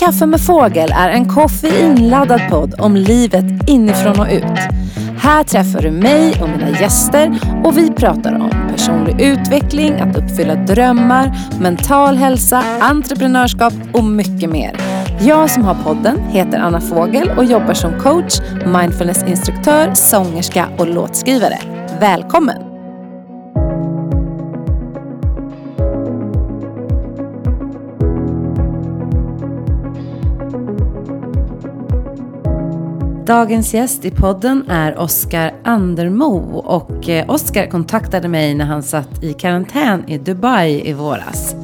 kaffe med fågel är en koffeinladdad podd om livet inifrån och ut. Här träffar du mig och mina gäster och vi pratar om personlig utveckling, att uppfylla drömmar, mental hälsa, entreprenörskap och mycket mer. Jag som har podden heter Anna Fågel och jobbar som coach, mindfulnessinstruktör, sångerska och låtskrivare. Välkommen! Dagens gäst i podden är Oskar Andermo och eh, Oskar kontaktade mig när han satt i karantän i Dubai i våras.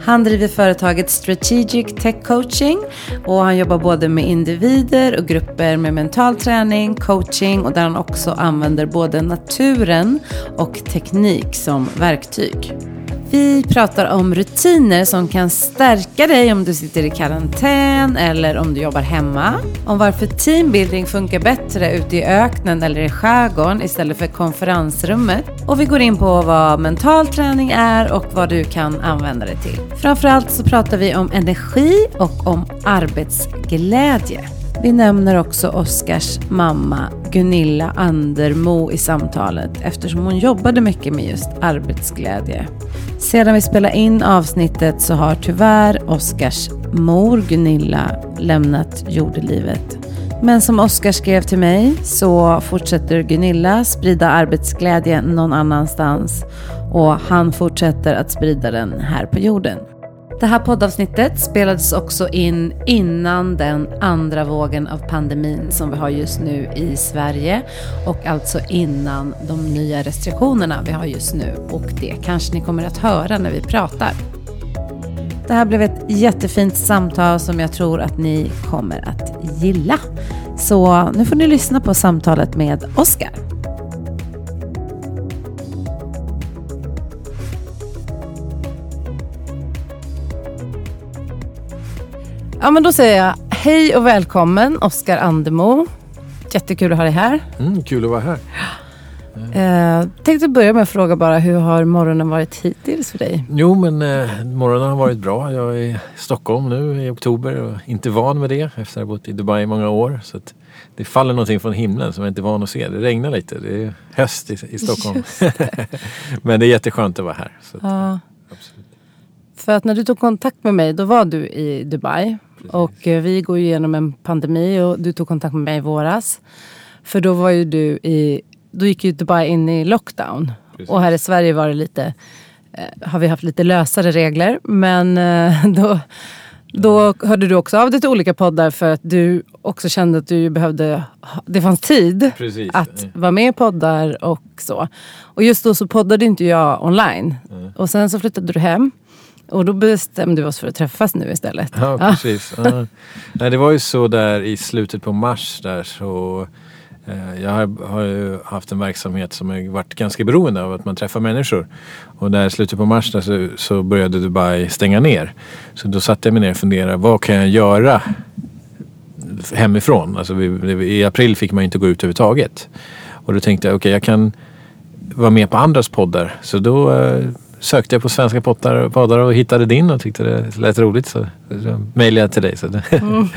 Han driver företaget Strategic Tech Coaching och han jobbar både med individer och grupper med mental träning, coaching och där han också använder både naturen och teknik som verktyg. Vi pratar om rutiner som kan stärka dig om du sitter i karantän eller om du jobbar hemma. Om varför teambuilding funkar bättre ute i öknen eller i skärgården istället för konferensrummet. Och vi går in på vad mental träning är och vad du kan använda det till. Framförallt så pratar vi om energi och om arbetsglädje. Vi nämner också Oskars mamma Gunilla Andermo i samtalet eftersom hon jobbade mycket med just arbetsglädje. Sedan vi spelade in avsnittet så har tyvärr Oskars mor Gunilla lämnat jordelivet. Men som Oskar skrev till mig så fortsätter Gunilla sprida arbetsglädje någon annanstans och han fortsätter att sprida den här på jorden. Det här poddavsnittet spelades också in innan den andra vågen av pandemin som vi har just nu i Sverige och alltså innan de nya restriktionerna vi har just nu och det kanske ni kommer att höra när vi pratar. Det här blev ett jättefint samtal som jag tror att ni kommer att gilla. Så nu får ni lyssna på samtalet med Oskar. Ja, men då säger jag hej och välkommen Oskar Andemo. Jättekul att ha dig här. Mm, kul att vara här. Eh, tänkte börja med att fråga bara, hur har morgonen varit hittills för dig? Jo, men eh, morgonen har varit bra. Jag är i Stockholm nu i oktober och inte van med det efter att ha bott i Dubai i många år. Så det faller någonting från himlen som jag inte är van att se. Det regnar lite. Det är höst i, i Stockholm. Det. men det är jätteskönt att vara här. Att, ja. absolut. För att när du tog kontakt med mig, då var du i Dubai. Och eh, vi går igenom en pandemi och du tog kontakt med mig i våras. För då var ju du i, då gick ju Dubai in i lockdown. Precis. Och här i Sverige var det lite, eh, har vi haft lite lösare regler. Men eh, då, då hörde du också av dig till olika poddar för att du också kände att du behövde, det fanns tid Precis. att vara med i poddar och så. Och just då så poddade inte jag online. Mm. Och sen så flyttade du hem. Och då bestämde vi oss för att träffas nu istället. Ja, precis. Ja. Nej, det var ju så där i slutet på mars där så eh, jag har, ju haft en verksamhet som har varit ganska beroende av att man träffar människor. Och där i slutet på mars där så, så började Dubai stänga ner. Så då satte jag mig ner och funderade, vad kan jag göra hemifrån? Alltså vi, I april fick man inte gå ut överhuvudtaget. Och då tänkte jag, okej okay, jag kan vara med på andras poddar. Så då eh, sökte jag på svenska poddar, poddar och hittade din och tyckte det lät roligt så, mejlade jag till dig. Så det, mm,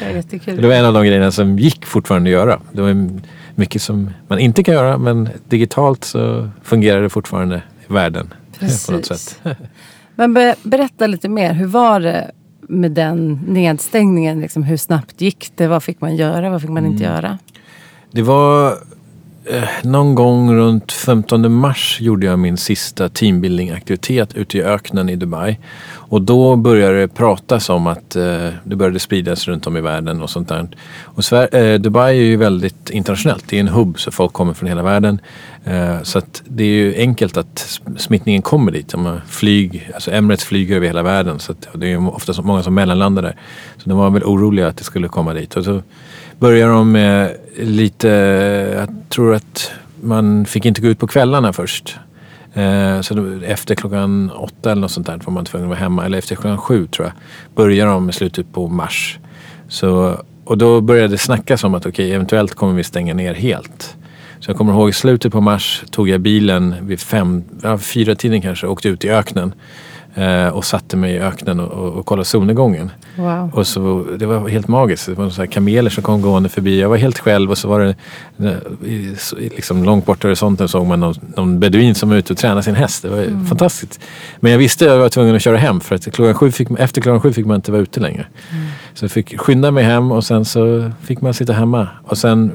det, det var en av de grejerna som gick fortfarande att göra. Det var mycket som man inte kan göra men digitalt så fungerar det fortfarande i världen. Precis. På något sätt. Men be, berätta lite mer, hur var det med den nedstängningen? Liksom, hur snabbt gick det? Vad fick man göra? Vad fick man inte mm. göra? Det var Eh, någon gång runt 15 mars gjorde jag min sista teambuilding-aktivitet ute i öknen i Dubai. Och då började det pratas om att eh, det började spridas runt om i världen och sånt där. Och Sverige, eh, Dubai är ju väldigt internationellt. Det är en hubb så folk kommer från hela världen. Eh, så att det är ju enkelt att smittningen kommer dit. Flyg, alltså Emirates flyger över hela världen så att, det är ofta många som mellanlandar där. Så de var väl oroliga att det skulle komma dit. Och så började de med lite, jag tror att man fick inte gå ut på kvällarna först. Eh, så då, efter klockan åtta eller något sånt där var man tvungen att vara hemma. Eller efter klockan sju tror jag. Började de i slutet på mars. Så, och då började det snackas om att okej, okay, eventuellt kommer vi stänga ner helt. Så jag kommer ihåg i slutet på mars tog jag bilen vid fem, ja, fyra tiden kanske, åkte ut i öknen. Eh, och satte mig i öknen och, och, och kollade solnedgången. Wow. Och så, det var helt magiskt. Det var så kameler som kom gående förbi. Jag var helt själv och så var det eh, liksom långt bort i horisonten såg man någon, någon beduin som var ute och tränade sin häst. Det var Mm. fantastiskt. Men jag visste att jag var tvungen att köra hem för att klockan sju fick, efter klockan sju fick man inte vara ute längre. Mm. Så jag fick skynda mig hem och sen så fick man sitta hemma. Och sen,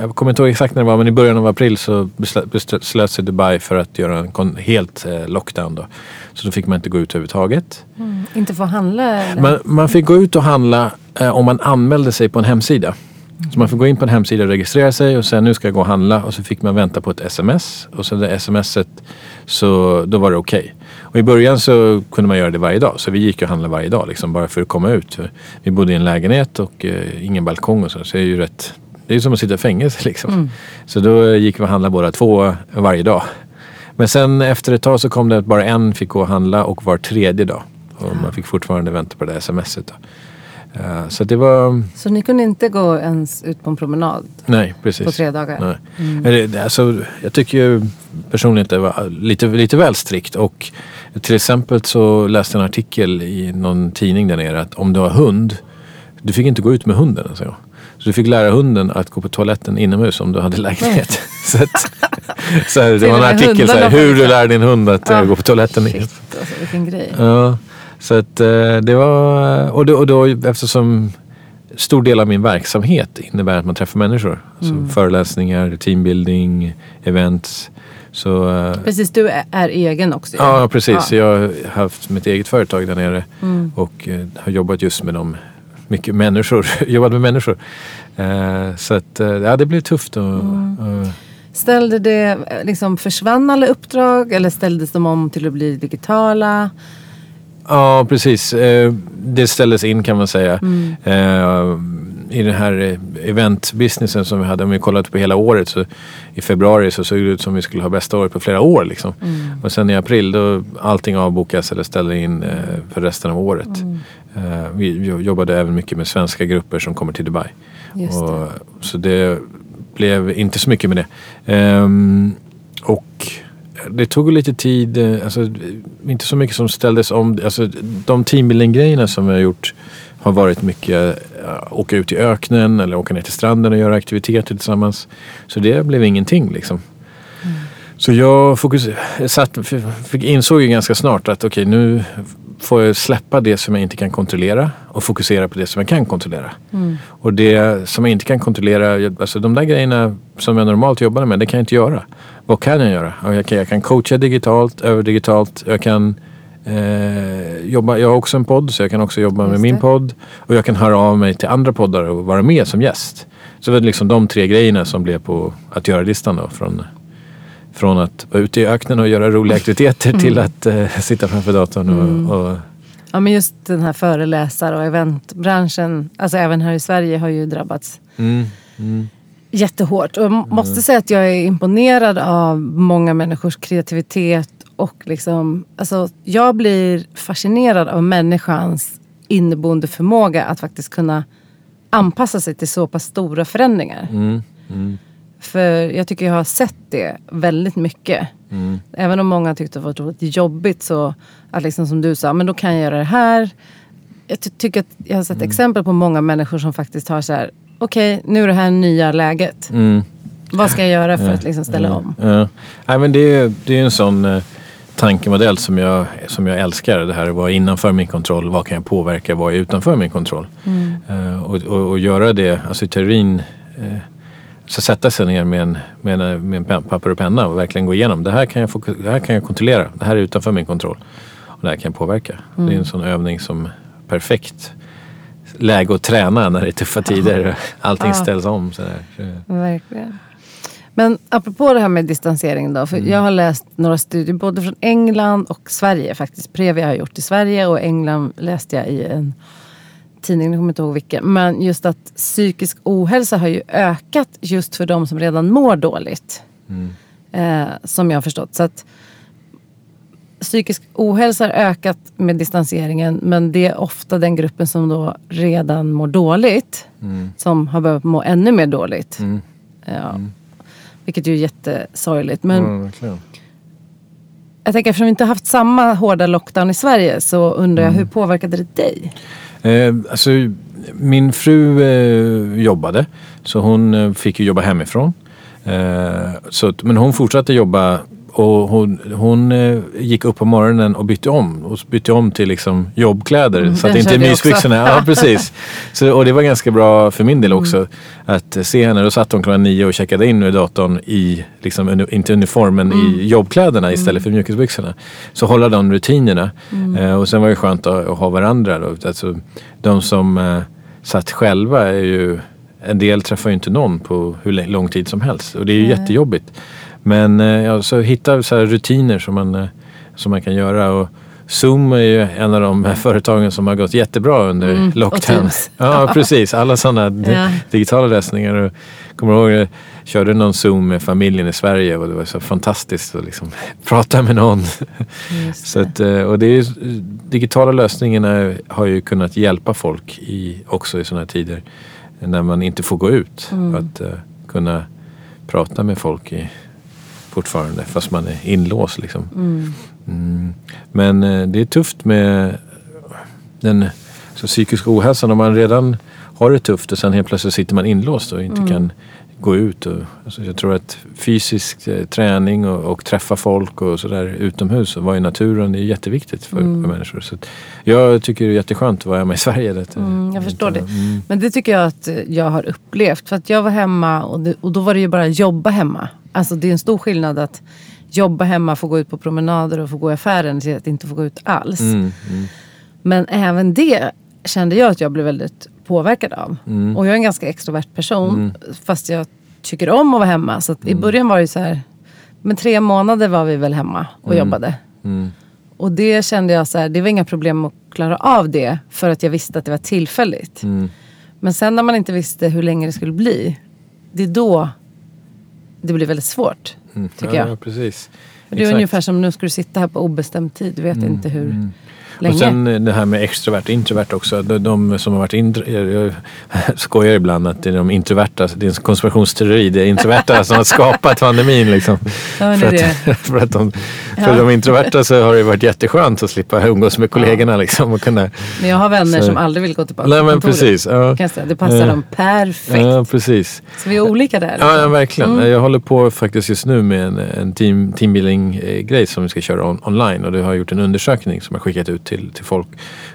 jag kommer inte ihåg exakt när det var men i början av april så beslöt, sig Dubai för att göra en helt eh, lockdown då. Så då fick man inte gå ut överhuvudtaget. Mm. Inte få handla? Man, man fick gå ut och handla eh, om man anmälde sig på en hemsida. Så man får gå in på en hemsida och registrera sig och sen nu ska jag gå och handla och så fick man vänta på ett sms och så det smset så då var det okej. Och i början så kunde man göra det varje dag så vi gick och handlade varje dag liksom bara för att komma ut. Vi bodde i en lägenhet och eh, ingen balkong och så, så det är ju rätt det är som att sitta i fängelse liksom. Mm. Så då gick vi och handlade båda två varje dag. Men sen efter ett tag så kom det att bara en fick gå och handla och var tredje dag. Och man fick fortfarande vänta på det där smset. Då. Eh, Så det var... Så ni kunde inte gå ens ut på en promenad Nej, precis. på tre dagar? Nej. Mm. Alltså, jag tycker ju personligen att det var lite, lite väl strikt. Och till exempel så läste jag en artikel i någon tidning där nere att om du har hund, du fick inte gå ut med hunden. Alltså. Så du fick lära hunden att gå på toaletten inomhus om du hade lägenhet. så att, så här, det var en artikel så här, hur du lär din hund att eh, Ah, gå på toaletten. Shit, alltså, vilken grej. Ja, så att eh, det var... Och då, och då eftersom stor del av min verksamhet innebär att man träffar människor. Alltså Mm. föreläsningar, teambuilding, events. Så eh, Precis, du är, egen också. ja, precis. Ja. Jag har haft mitt eget företag där nere Mm. och har jobbat just med dem. Mycket människor, jobbat med människor. Eh, så att eh, ja, det blev tufft. Och, Mm. och, Ställde det, eh, liksom, försvann alla uppdrag eller ställdes de om till att bli digitala? Ja, precis. Det ställdes in kan man säga. Mm. I den här eh, eventbusinessen som vi hade, om vi kollat på hela året så i februari så såg det ut som vi skulle ha bästa året på flera år. Liksom. Mm. Och sen i april då allting avbokas eller ställer in eh, för resten av året. Mm. Eh, Vi jo- jobbade även mycket med svenska grupper som kommer till Dubai. Det. Och, så det blev inte så mycket med det. Ehm, och det tog lite tid, alltså, inte så mycket som ställdes om. Alltså, de teambuilding-grejerna som jag har gjort har varit mycket uh, åka ut i öknen eller åka ner till stranden och göra aktiviteter tillsammans. Så det blev ingenting liksom. Så jag fokus, satt, fick, insåg ju ganska snart att okej nu får jag släppa det som jag inte kan kontrollera och fokusera på det som jag kan kontrollera. Mm. Och det som jag inte kan kontrollera, alltså de där grejerna som jag normalt jobbar med, det kan jag inte göra. Vad kan jag göra? Ja, Jag kan, jag kan coacha digitalt, över digitalt. Jag kan eh, jobba, jag har också en podd så jag kan också jobba med Just min det. podd. Och jag kan höra av mig till andra poddar och vara med som gäst. Så det var liksom de tre grejerna som blev på att göra-listan då. Från, från att vara ute i öknen och göra roliga aktiviteter till att eh, sitta framför datorn och, Mm. och Ja, men just den här föreläsar och eventbranschen, alltså även här i Sverige har ju drabbats mm, mm, jättehårt. Och jag måste säga att jag är imponerad av många människors kreativitet och liksom, alltså jag blir fascinerad av människans inneboende förmåga att faktiskt kunna anpassa sig till så pass stora förändringar. mm, mm, För jag tycker jag har sett det väldigt mycket. mm. Även om många tyckte det var otroligt jobbigt så att liksom som du sa, men då kan jag göra det här. Jag ty- tycker att jag har sett Mm. exempel på många människor som faktiskt har så här, okej nu är det här nya läget. Mm. Vad ska jag göra för att liksom ställa om? Ja. Nej, men det, är, det är en sån eh, tankemodell som jag, som jag älskar. Det här vad är innanför min kontroll, vad kan jag påverka, vad är utanför min kontroll? Mm. Eh, och, och, och göra det, alltså i teorin, eh, så sätta sig ner med en, med en, med en papper och penna och verkligen gå igenom. Det här, kan jag fokus, det här kan jag kontrollera, det här är utanför min kontroll. Och det här kan jag påverka. Det är en sån övning som perfekt läge att träna när det är tuffa tider och allting Ja. ställs om. Sådär. Så, Verkligen. Men apropå det här med distansering då. För Mm. jag har läst några studier både från England och Sverige faktiskt. Previa har jag gjort i Sverige och England läste jag i en tidning, jag kommer inte ihåg vilken. Men just att psykisk ohälsa har ju ökat just för de som redan mår dåligt. mm. Eh, som jag har förstått. Så att psykisk ohälsa har ökat med distanseringen. Men det är ofta den gruppen som då redan mår dåligt. Mm. Som har behövt må ännu mer dåligt. Mm. Ja. Vilket ju är jättesorgligt. Men verkligen. jag tänker eftersom vi inte haft samma hårda lockdown i Sverige så undrar jag Mm. hur påverkade det dig? Eh, alltså, min fru eh, jobbade så hon eh, fick ju jobba hemifrån. Eh, så, men hon fortsatte jobba och hon, hon eh, gick upp på morgonen och bytte om. Och bytte om till liksom jobbkläder. Mm, så att den inte också. mysbyxorna. Ja, precis. Så, och det var ganska bra för min del också. Mm. Att se henne. Då satt hon klockan nio och checkade in i datorn i, liksom, inte uniformen, Mm. i jobbkläderna istället för mjukisbyxorna. Så hålla de rutinerna. Mm. Eh, och sen var det skönt att, att ha varandra. Då. Alltså, de som eh, satt själva är ju en del träffar ju inte någon på hur lång tid som helst och det är ju Nej. jättejobbigt. Men eh, ja, så hitta så rutiner som man, eh, som man kan göra. Och Zoom är ju en av de företagen som har gått jättebra under Mm, lockdown. Ja precis, alla sådana Ja. digitala lösningar. Och, kommer ihåg jag körde någon Zoom med familjen i Sverige och det var så fantastiskt att liksom prata med någon. Så att, eh, och det är, digitala lösningarna har ju kunnat hjälpa folk i, också i sådana här tider när man inte får gå ut. Mm. Att eh, kunna prata med folk i, fortfarande fast man är inlåst. Liksom. Mm. Mm. Men eh, det är tufft med den så psykiska ohälsan om man redan har det tufft och sen helt plötsligt sitter man inlåst och inte Mm. kan gå ut. Och, alltså jag tror att fysisk eh, träning och, och träffa folk och sådär utomhus och vara i naturen det är jätteviktigt för, Mm. för människor. Så att jag tycker det är jätteskönt att vara hemma i Sverige. Det, Mm, jag förstår det. Mm. Men det tycker jag att jag har upplevt. För att jag var hemma och, det, och då var det ju bara jobba hemma. Alltså det är en stor skillnad att jobba hemma, få gå ut på promenader och få gå i affären till att inte få gå ut alls. Mm, mm, Men även det kände jag att jag blev väldigt påverkad av. Mm. Och jag är en ganska extrovert person. Fast jag tycker om att vara hemma. Så i början var det så här. Men tre månader var vi väl hemma och jobbade. mm, Och det kände jag så här. Det var inga problem att klara av det. För att jag visste att det var tillfälligt. mm. Men sen när man inte visste hur länge det skulle bli. Det är då det blir väldigt svårt. Mm. Tycker ja, jag. precis. Det är Exakt. ungefär som nu ska du sitta här på obestämd tid. Du vet inte hur länge. Och sen eh, det här med extrovert och introvert också. De, de som har varit intro, jag skojar ibland att det är de introverta, det är en konspirationsteori. Det är introverta som har skapat pandemin. Liksom. Ja, för, att, för, att de, för Ja. de introverta så har det varit jätteskönt att slippa umgås med kollegorna. Liksom, och kunna, Men jag har vänner Så- som aldrig vill gå tillbaka nej till men kontoret. precis. Ja. Det passar Ja. dem perfekt. Ja, precis. Så vi är olika där. Ja, ja verkligen. Mm. Jag håller på faktiskt just nu med en, en team, teambuilding-grej som vi ska köra on, online. Och det har gjort en undersökning som jag skickat ut till, till folk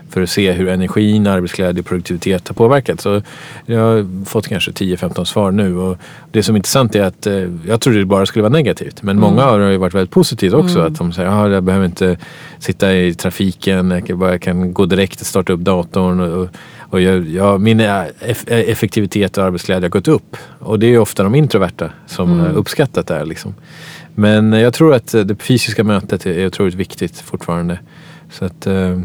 för att se hur energin, arbetsglädje och produktivitet har påverkat. Så jag har fått kanske 10-15 svar nu. Och det som är intressant är att eh, jag trodde det bara skulle vara negativt. Men många har ju varit väldigt positivt också. Att de säger att jag behöver inte sitta i trafiken. Jag kan, bara, jag kan gå direkt och starta upp datorn. Och, och, jag, jag, min eh, eff, effektivitet och arbetsglädje har gått upp. Och det är ju ofta de introverta som har uppskattat det här. Liksom. Men jag tror att eh, det fysiska mötet är otroligt viktigt fortfarande. Så att, eh, jag,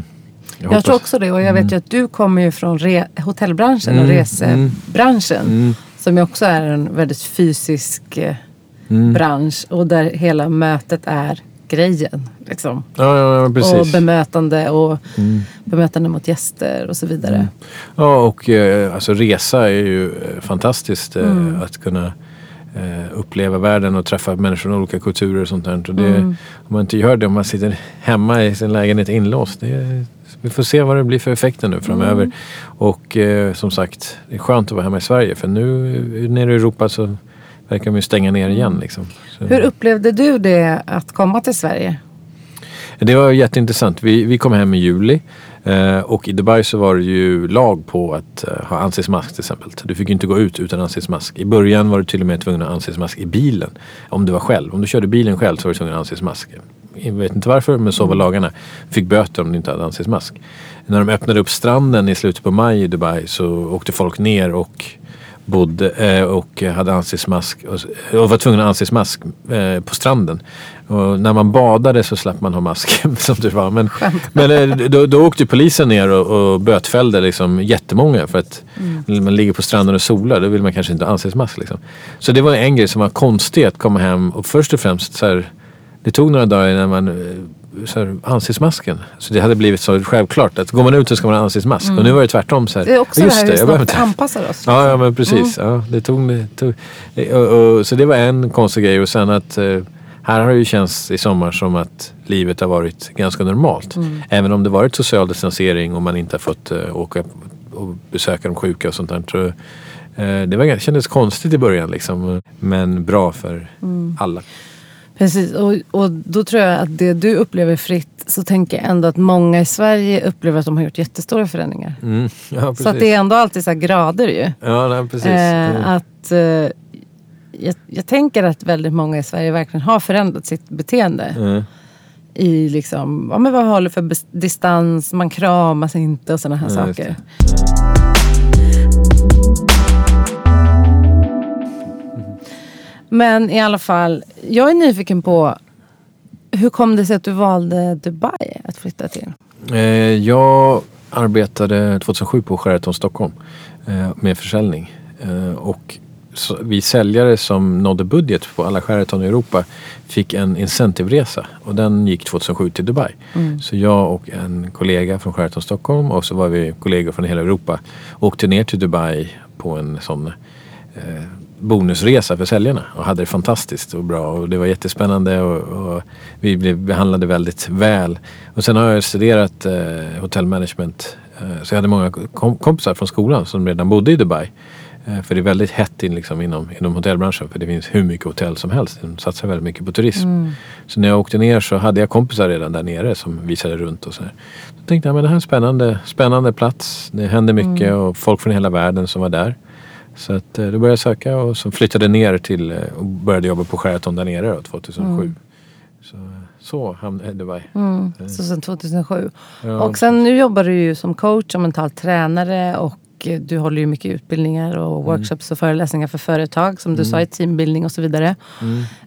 Jag tror också det. Och jag vet ju att du kommer ju från re- hotellbranschen och Mm, resebranschen. Mm, Som ju också är en väldigt fysisk eh, mm. bransch. Och där hela mötet är grejen. Liksom. Ja, ja, ja. Och bemötande och Mm. bemötande mot gäster och så vidare. Ja, och eh, alltså resa är ju eh, fantastiskt. Eh, Mm. Att kunna uppleva världen och träffa människor från olika kulturer och sånt där. Och det, Mm. Om man inte gör det, om man sitter hemma i sin lägenhet inlåst. Det, vi får se vad det blir för effekter nu framöver. Mm. Och eh, som sagt, det är skönt att vara hemma i Sverige. För nu eh, nere i Europa så verkar de ju stänga ner igen. Liksom. Så. Hur upplevde du det att komma till Sverige? Det var jätteintressant. Vi, vi kom hem i juli eh, och i Dubai så var det ju lag på att eh, ha ansiktsmask till exempel. Du fick ju inte gå ut utan ansiktsmask. I början var du till och med tvungen att ha ansiktsmask i bilen. Om du var själv. Om du körde bilen själv så var du tvungen att ha ansiktsmask. Jag vet inte varför men så var lagarna. Fick böter om du inte hade ansiktsmask. När de öppnade upp stranden i slutet på maj i Dubai så åkte folk ner och bodde eh, och hade ansiktsmask och, var tvungen att ha ansiktsmask eh, på stranden. Och när man badade så slapp man ha mask som det var. Men, men eh, då, då åkte polisen ner och, och bötfällde liksom jättemånga för att man ligger på stranden och solar. Då vill man kanske inte ha ansiktsmask. Liksom. Så det var en grej som var konstig att komma hem och först och främst så här, det tog några dagar innan man så här, ansiktsmasken. Så det hade blivit så självklart att går man ut så ska man ha ansiktsmask. Och nu var det tvärtom. Så här, Det är också just det här hur snabbt vi anpassar oss. Ja, ja men precis. Ja, det tog, det tog, och, och, så det var en konstig grej. Och sen att eh, Här har det ju känts i sommar som att livet har varit ganska normalt. Mm. Även om det varit social distansering och man inte har fått uh, åka och besöka de sjuka och sånt där. Så, uh, det var, kändes konstigt i början liksom. Men bra för Mm. alla. Precis, och, och då tror jag att det du upplever fritt så tänker jag ändå att många i Sverige upplever att de har gjort jättestora förändringar. Mm. Ja. Så att det är ändå alltid så här grader ju. Ja, nej, precis. Eh, Mm. att, eh, jag, jag tänker att väldigt många i Sverige verkligen har förändrat sitt beteende. Mm. I liksom, ja, men vad håller för distans, man kramas inte och sådana här Ja, saker. Men i alla fall, jag är nyfiken på hur kom det sig att du valde Dubai att flytta till? Eh, jag arbetade 2007 på Sheraton Stockholm eh, med försäljning. Eh, och så, vi säljare som nådde budget på alla Sheraton i Europa fick en incentivresa och den gick 2007 till Dubai. Så jag och en kollega från Sheraton Stockholm och så var vi kollegor från hela Europa åkte ner till Dubai på en sån bonusresa för säljarna och hade det fantastiskt och bra och det var jättespännande och, och vi blev behandlade väldigt väl. Och sen har jag studerat eh, hotellmanagement eh, så jag hade många kom- kompisar från skolan som redan bodde i Dubai. Eh, för det är väldigt hett in, liksom, inom, inom hotellbranschen för det finns hur mycket hotell som helst. De satsar väldigt mycket på turism. Så när jag åkte ner så hade jag kompisar redan där nere som visade runt och så här. Då tänkte jag men det här är en spännande, spännande plats. Det händer mycket och folk från hela världen som var där. Så att, eh, då började jag söka och så flyttade ner till eh, och började jobba på Sheraton där nere då, 2007. Så, så hamnade jag i Dubai. Mm. Så sen 2007. Ja. Och sen nu jobbar du ju som coach och mental tränare och eh, du håller ju mycket utbildningar och workshops och föreläsningar för företag som du sa i teambuilding och så vidare.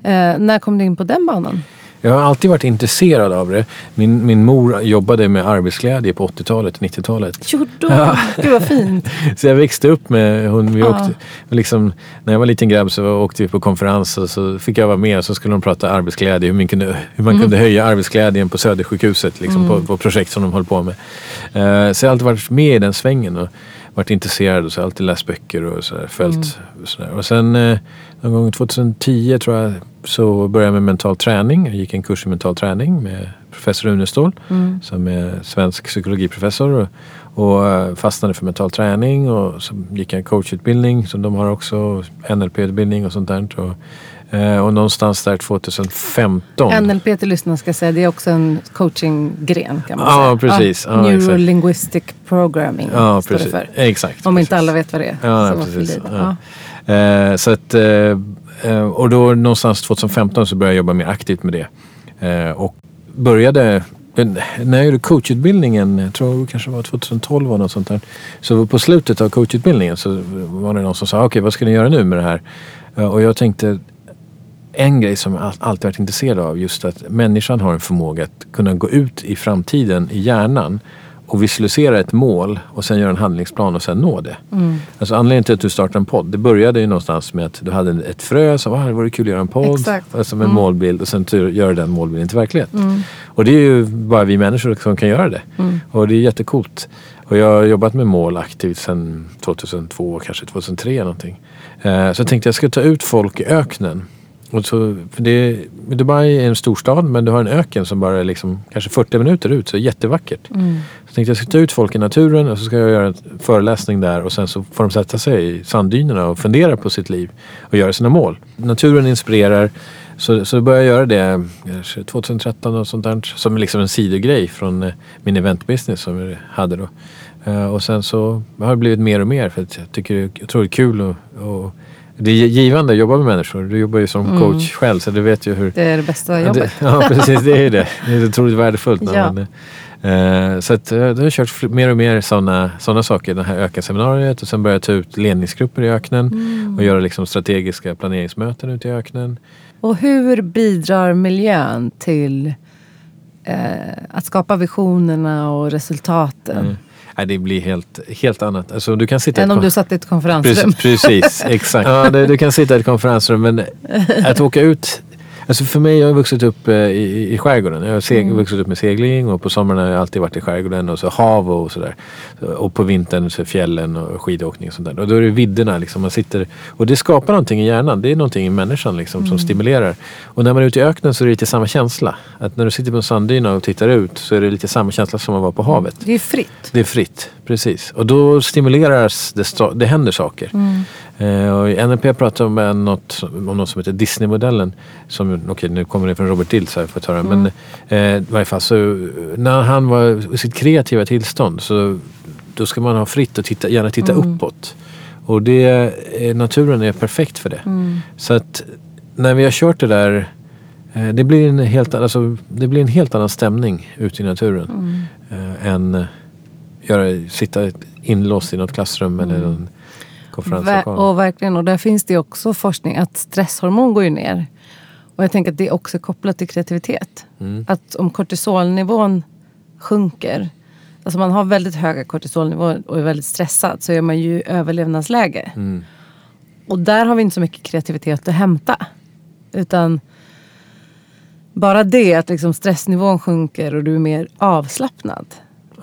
Eh, när kom du in på den banan? Jag har alltid varit intresserad av det. Min, min mor jobbade med arbetsglädje på 80-talet, 90-talet. Jo då, gud vad fint. Så jag växte upp med hon. Vi Ja. åkte, liksom, när jag var liten grabb så åkte vi på konferens och så fick jag vara med och så skulle de prata arbetsglädje. Hur man kunde, hur man kunde höja arbetsglädjen på Södersjukhuset liksom, på, på projekt som de höll på med. Eh, så jag har alltid varit med i den svängen och varit intresserad och så alltid läst böcker och så där, följt. Och, så där. och sen eh, någon gång 2010 tror jag så började jag med mental träning. Jag gick en kurs i mental träning med professor Unestål som är svensk psykologiprofessor. Och, och eh, fastnade för mental träning och så gick jag en coachutbildning som de har också. NLP-utbildning och sånt där. Och, och någonstans där 2015. NLP till lyssnarna ska jag säga, det är också en coachinggren kan man Ja, säga. precis. Ja, Neurolinguistic programming Ja, står precis. det för. Exakt. Om precis. inte alla vet vad det är. Ja, så precis. Ja. Ja. Eh, så att, eh, eh, och då någonstans 2015 så började jag jobba mer aktivt med det. Eh, och började, när jag gjorde coachutbildningen, jag tror det kanske var 2012 och något sånt där. Så på slutet av coachutbildningen så var det någon som sa, okej vad ska ni göra nu med det här? Eh, och jag tänkte, en grej som jag all- alltid varit intresserad av just att människan har en förmåga att kunna gå ut i framtiden i hjärnan och visualisera ett mål och sen göra en handlingsplan och sen nå det. Alltså anledningen till att du startade en podd, det började ju någonstans med att du hade ett frö som var det vore kul att göra en podd. Exakt. Alltså en målbild och sen göra den målbilden till verklighet. Och det är ju bara vi människor som kan göra det. Och det är jättecoolt. Och jag har jobbat med mål aktivt sedan 2002, kanske 2003 någonting. Eh, Så jag tänkte jag ska ta ut folk i öknen. Och så, för det, Dubai är en storstad men du har en öken som bara är liksom, kanske 40 minuter ut så det är jättevackert. Så jag tänkte jag ska ta ut folk i naturen och så ska jag göra en föreläsning där och sen så får de sätta sig i sanddynerna och fundera på sitt liv och göra sina mål. Naturen inspirerar så, så började jag göra det kanske 2013 och sånt där som liksom en sidogrej från eh, min eventbusiness som jag hade då. Eh, Och sen så har det blivit mer och mer för att jag tycker det är otroligt kul och det är givande att jobba med människor. Du jobbar ju som coach själv så du vet ju hur... Det är det bästa jobbet. ja precis, det är ju det. Det är otroligt värdefullt. När Ja. man, eh, så att, eh, då har jag kört mer och mer sådana såna saker. Det här ökenseminariet och sen började jag ta ut ledningsgrupper i öknen och göra liksom strategiska planeringsmöten ute i öknen. Och hur bidrar miljön till eh, att skapa visionerna och resultaten? Mm. Nej, det blir helt, helt annat. Alltså, du kan sitta Än ett om du satt i ett konferensrum. Precis, precis exakt. Ja, det, du kan sitta i ett konferensrum men att åka ut Alltså för mig, jag har vuxit upp eh, i, i skärgården. Jag har seg, mm. vuxit upp med segling och på sommaren har jag alltid varit i skärgården och så hav och sådär. Och på vintern så fjällen och skidåkning och sånt där. Och då är det vidderna liksom. Man sitter, och det skapar någonting i hjärnan. Det är någonting i människan liksom mm. som stimulerar. Och när man är ute i öknen så är det lite samma känsla. Att när du sitter på en sanddyna och tittar ut så är det lite samma känsla som att vara på havet. Det är fritt. Det är fritt, precis. Och då stimuleras det, det händer saker. Mm. Eh, och NLP pratar om något, om något som heter Disney-modellen. Okej, nu kommer det från Robert Dills här för att höra. Mm. Men eh, i varje fall så när han var i sitt kreativa tillstånd så då ska man ha fritt och titta, gärna titta mm. uppåt. Och det, naturen är perfekt för det. Mm. Så att när vi har kört det där eh, det blir, en helt, alltså, det blir en helt annan stämning ute i naturen. Mm. Eh, än göra, sitta inlåst i något klassrum eller mm. En konferenslokal. Och verkligen, och där finns det också forskning att stresshormon går ju ner. Och jag tänker att det är också kopplat till kreativitet. Mm. Att om kortisolnivån sjunker, alltså man har väldigt höga kortisolnivåer och är väldigt stressad så är man ju i överlevnadsläge. Mm. Och där har vi inte så mycket kreativitet att hämta. Utan bara det att liksom stressnivån sjunker och du är mer avslappnad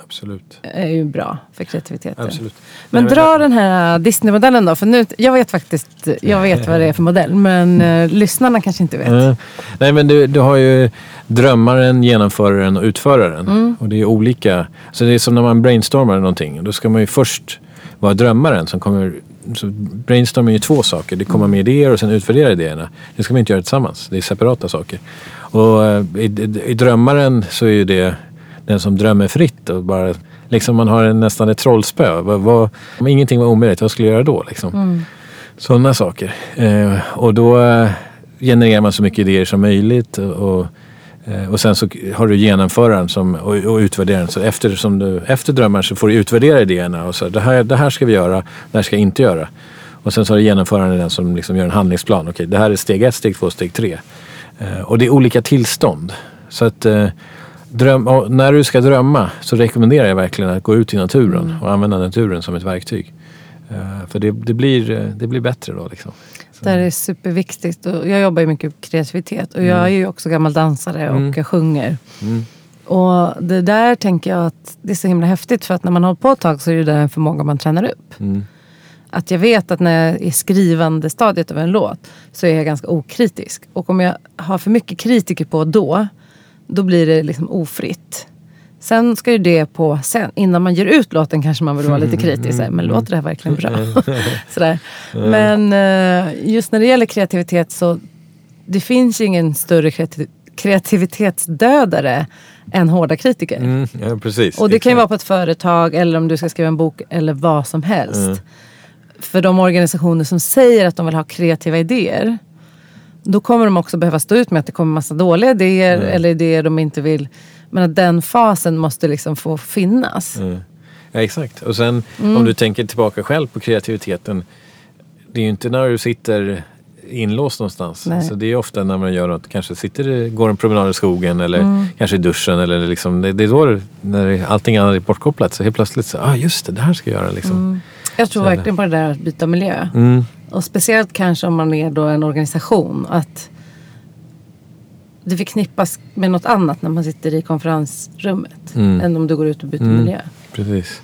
Absolut. är ju bra för kreativiteten. Absolut. Men, men dra den här Disney-modellen då. För nu, jag vet faktiskt jag vet vad det är för modell. Men uh, lyssnarna kanske inte vet. Mm. Nej men du, du har ju drömmaren, genomföraren och utföraren. Mm. Och det är olika. Så det är som när man brainstormar någonting. Då ska man ju först vara drömmaren som kommer så brainstorming är ju två saker. Det kommer med idéer och sen utvärdera idéerna. Det ska man inte göra tillsammans. Det är separata saker. Och eh, i, i, i drömmaren så är ju det den som drömmer fritt och bara liksom man har en, nästan ett trollspö. Vad, vad, om ingenting var omöjligt, vad skulle jag göra då? Liksom? Mm. Sådana saker. Eh, och då eh, genererar man så mycket idéer som möjligt. Och, eh, och sen så har du genomföraren som, och, och utvärderaren. Så efter, som du, efter drömmaren så får du utvärdera idéerna. Och så, det, här, det här ska vi göra, det här ska jag inte göra. Och sen så har du genomföraren den som liksom gör en handlingsplan. Okej, det här är steg ett, steg två, steg tre. Eh, och det är olika tillstånd. Så att dröm, när du ska drömma så rekommenderar jag verkligen att gå ut i naturen mm. och använda naturen som ett verktyg. Uh, för det, det, blir, eh, det blir bättre då. Liksom. Det är superviktigt. Jag jobbar ju mycket med kreativitet och jag mm. är ju också gammal dansare och mm. jag sjunger. Mm. Och det där tänker jag att det är så himla häftigt för att när man har på ett tag så är det där en förmåga man tränar upp. Mm. Att jag vet att när jag är skrivande stadiet av en låt så är jag ganska okritisk. Och om jag har för mycket kritiker på då då blir det liksom ofritt. Sen ska ju det på sen. Innan man ger ut låten kanske man vill vara lite kritisk. Men mm. låter det här verkligen bra? Sådär. Men eh, just när det gäller kreativitet så det finns ingen större kreativ kreativitetsdödare än hårda kritiker. Mm, ja, precis, och det kan ju vara på ett företag eller om du ska skriva en bok eller vad som helst. Mm. För de organisationer som säger att de vill ha kreativa idéer då kommer de också behöva stå ut med att det kommer massa dåliga idéer mm. eller idéer de inte vill. Men att den fasen måste liksom få finnas. Mm. Ja, exakt. Och sen mm. om du tänker tillbaka själv på kreativiteten. Det är ju inte när du sitter inlåst någonstans. Nej. Så det är ofta när man gör något, kanske sitter, går en promenad i skogen eller mm. kanske i duschen. Eller liksom, det, det är då när allting annat är bortkopplat. Så helt plötsligt så, ah just det, det här ska jag göra. Liksom. Mm. Jag tror verkligen på det där att byta miljö. Mm. Och speciellt kanske om man är då en organisation. Att det förknippas med något annat när man sitter i konferensrummet. Mm. Än om du går ut och byter mm. miljö. Precis.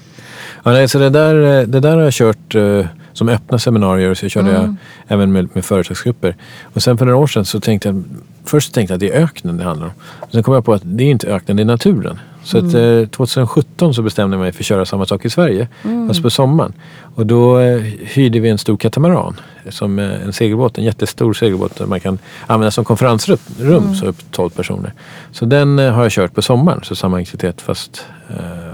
Ja, nej, så det, där, det där har jag kört uh, som öppna seminarier. Så jag körde mm. jag även med, med företagsgrupper. Och sen för några år sedan så tänkte jag Först tänkte jag att det är öknen det handlar om. Sen kom jag på att det är inte öknen, det är naturen. Så mm. att, eh, 2017 så bestämde jag mig för att köra samma sak i Sverige. Mm. Fast på sommaren. Och då eh, hyrde vi en stor katamaran. Som eh, en segelbåt, en jättestor segelbåt. Där man kan använda som konferensrum mm. så upp 12 personer. Så den eh, har jag kört på sommaren. Så samma aktivitet fast eh,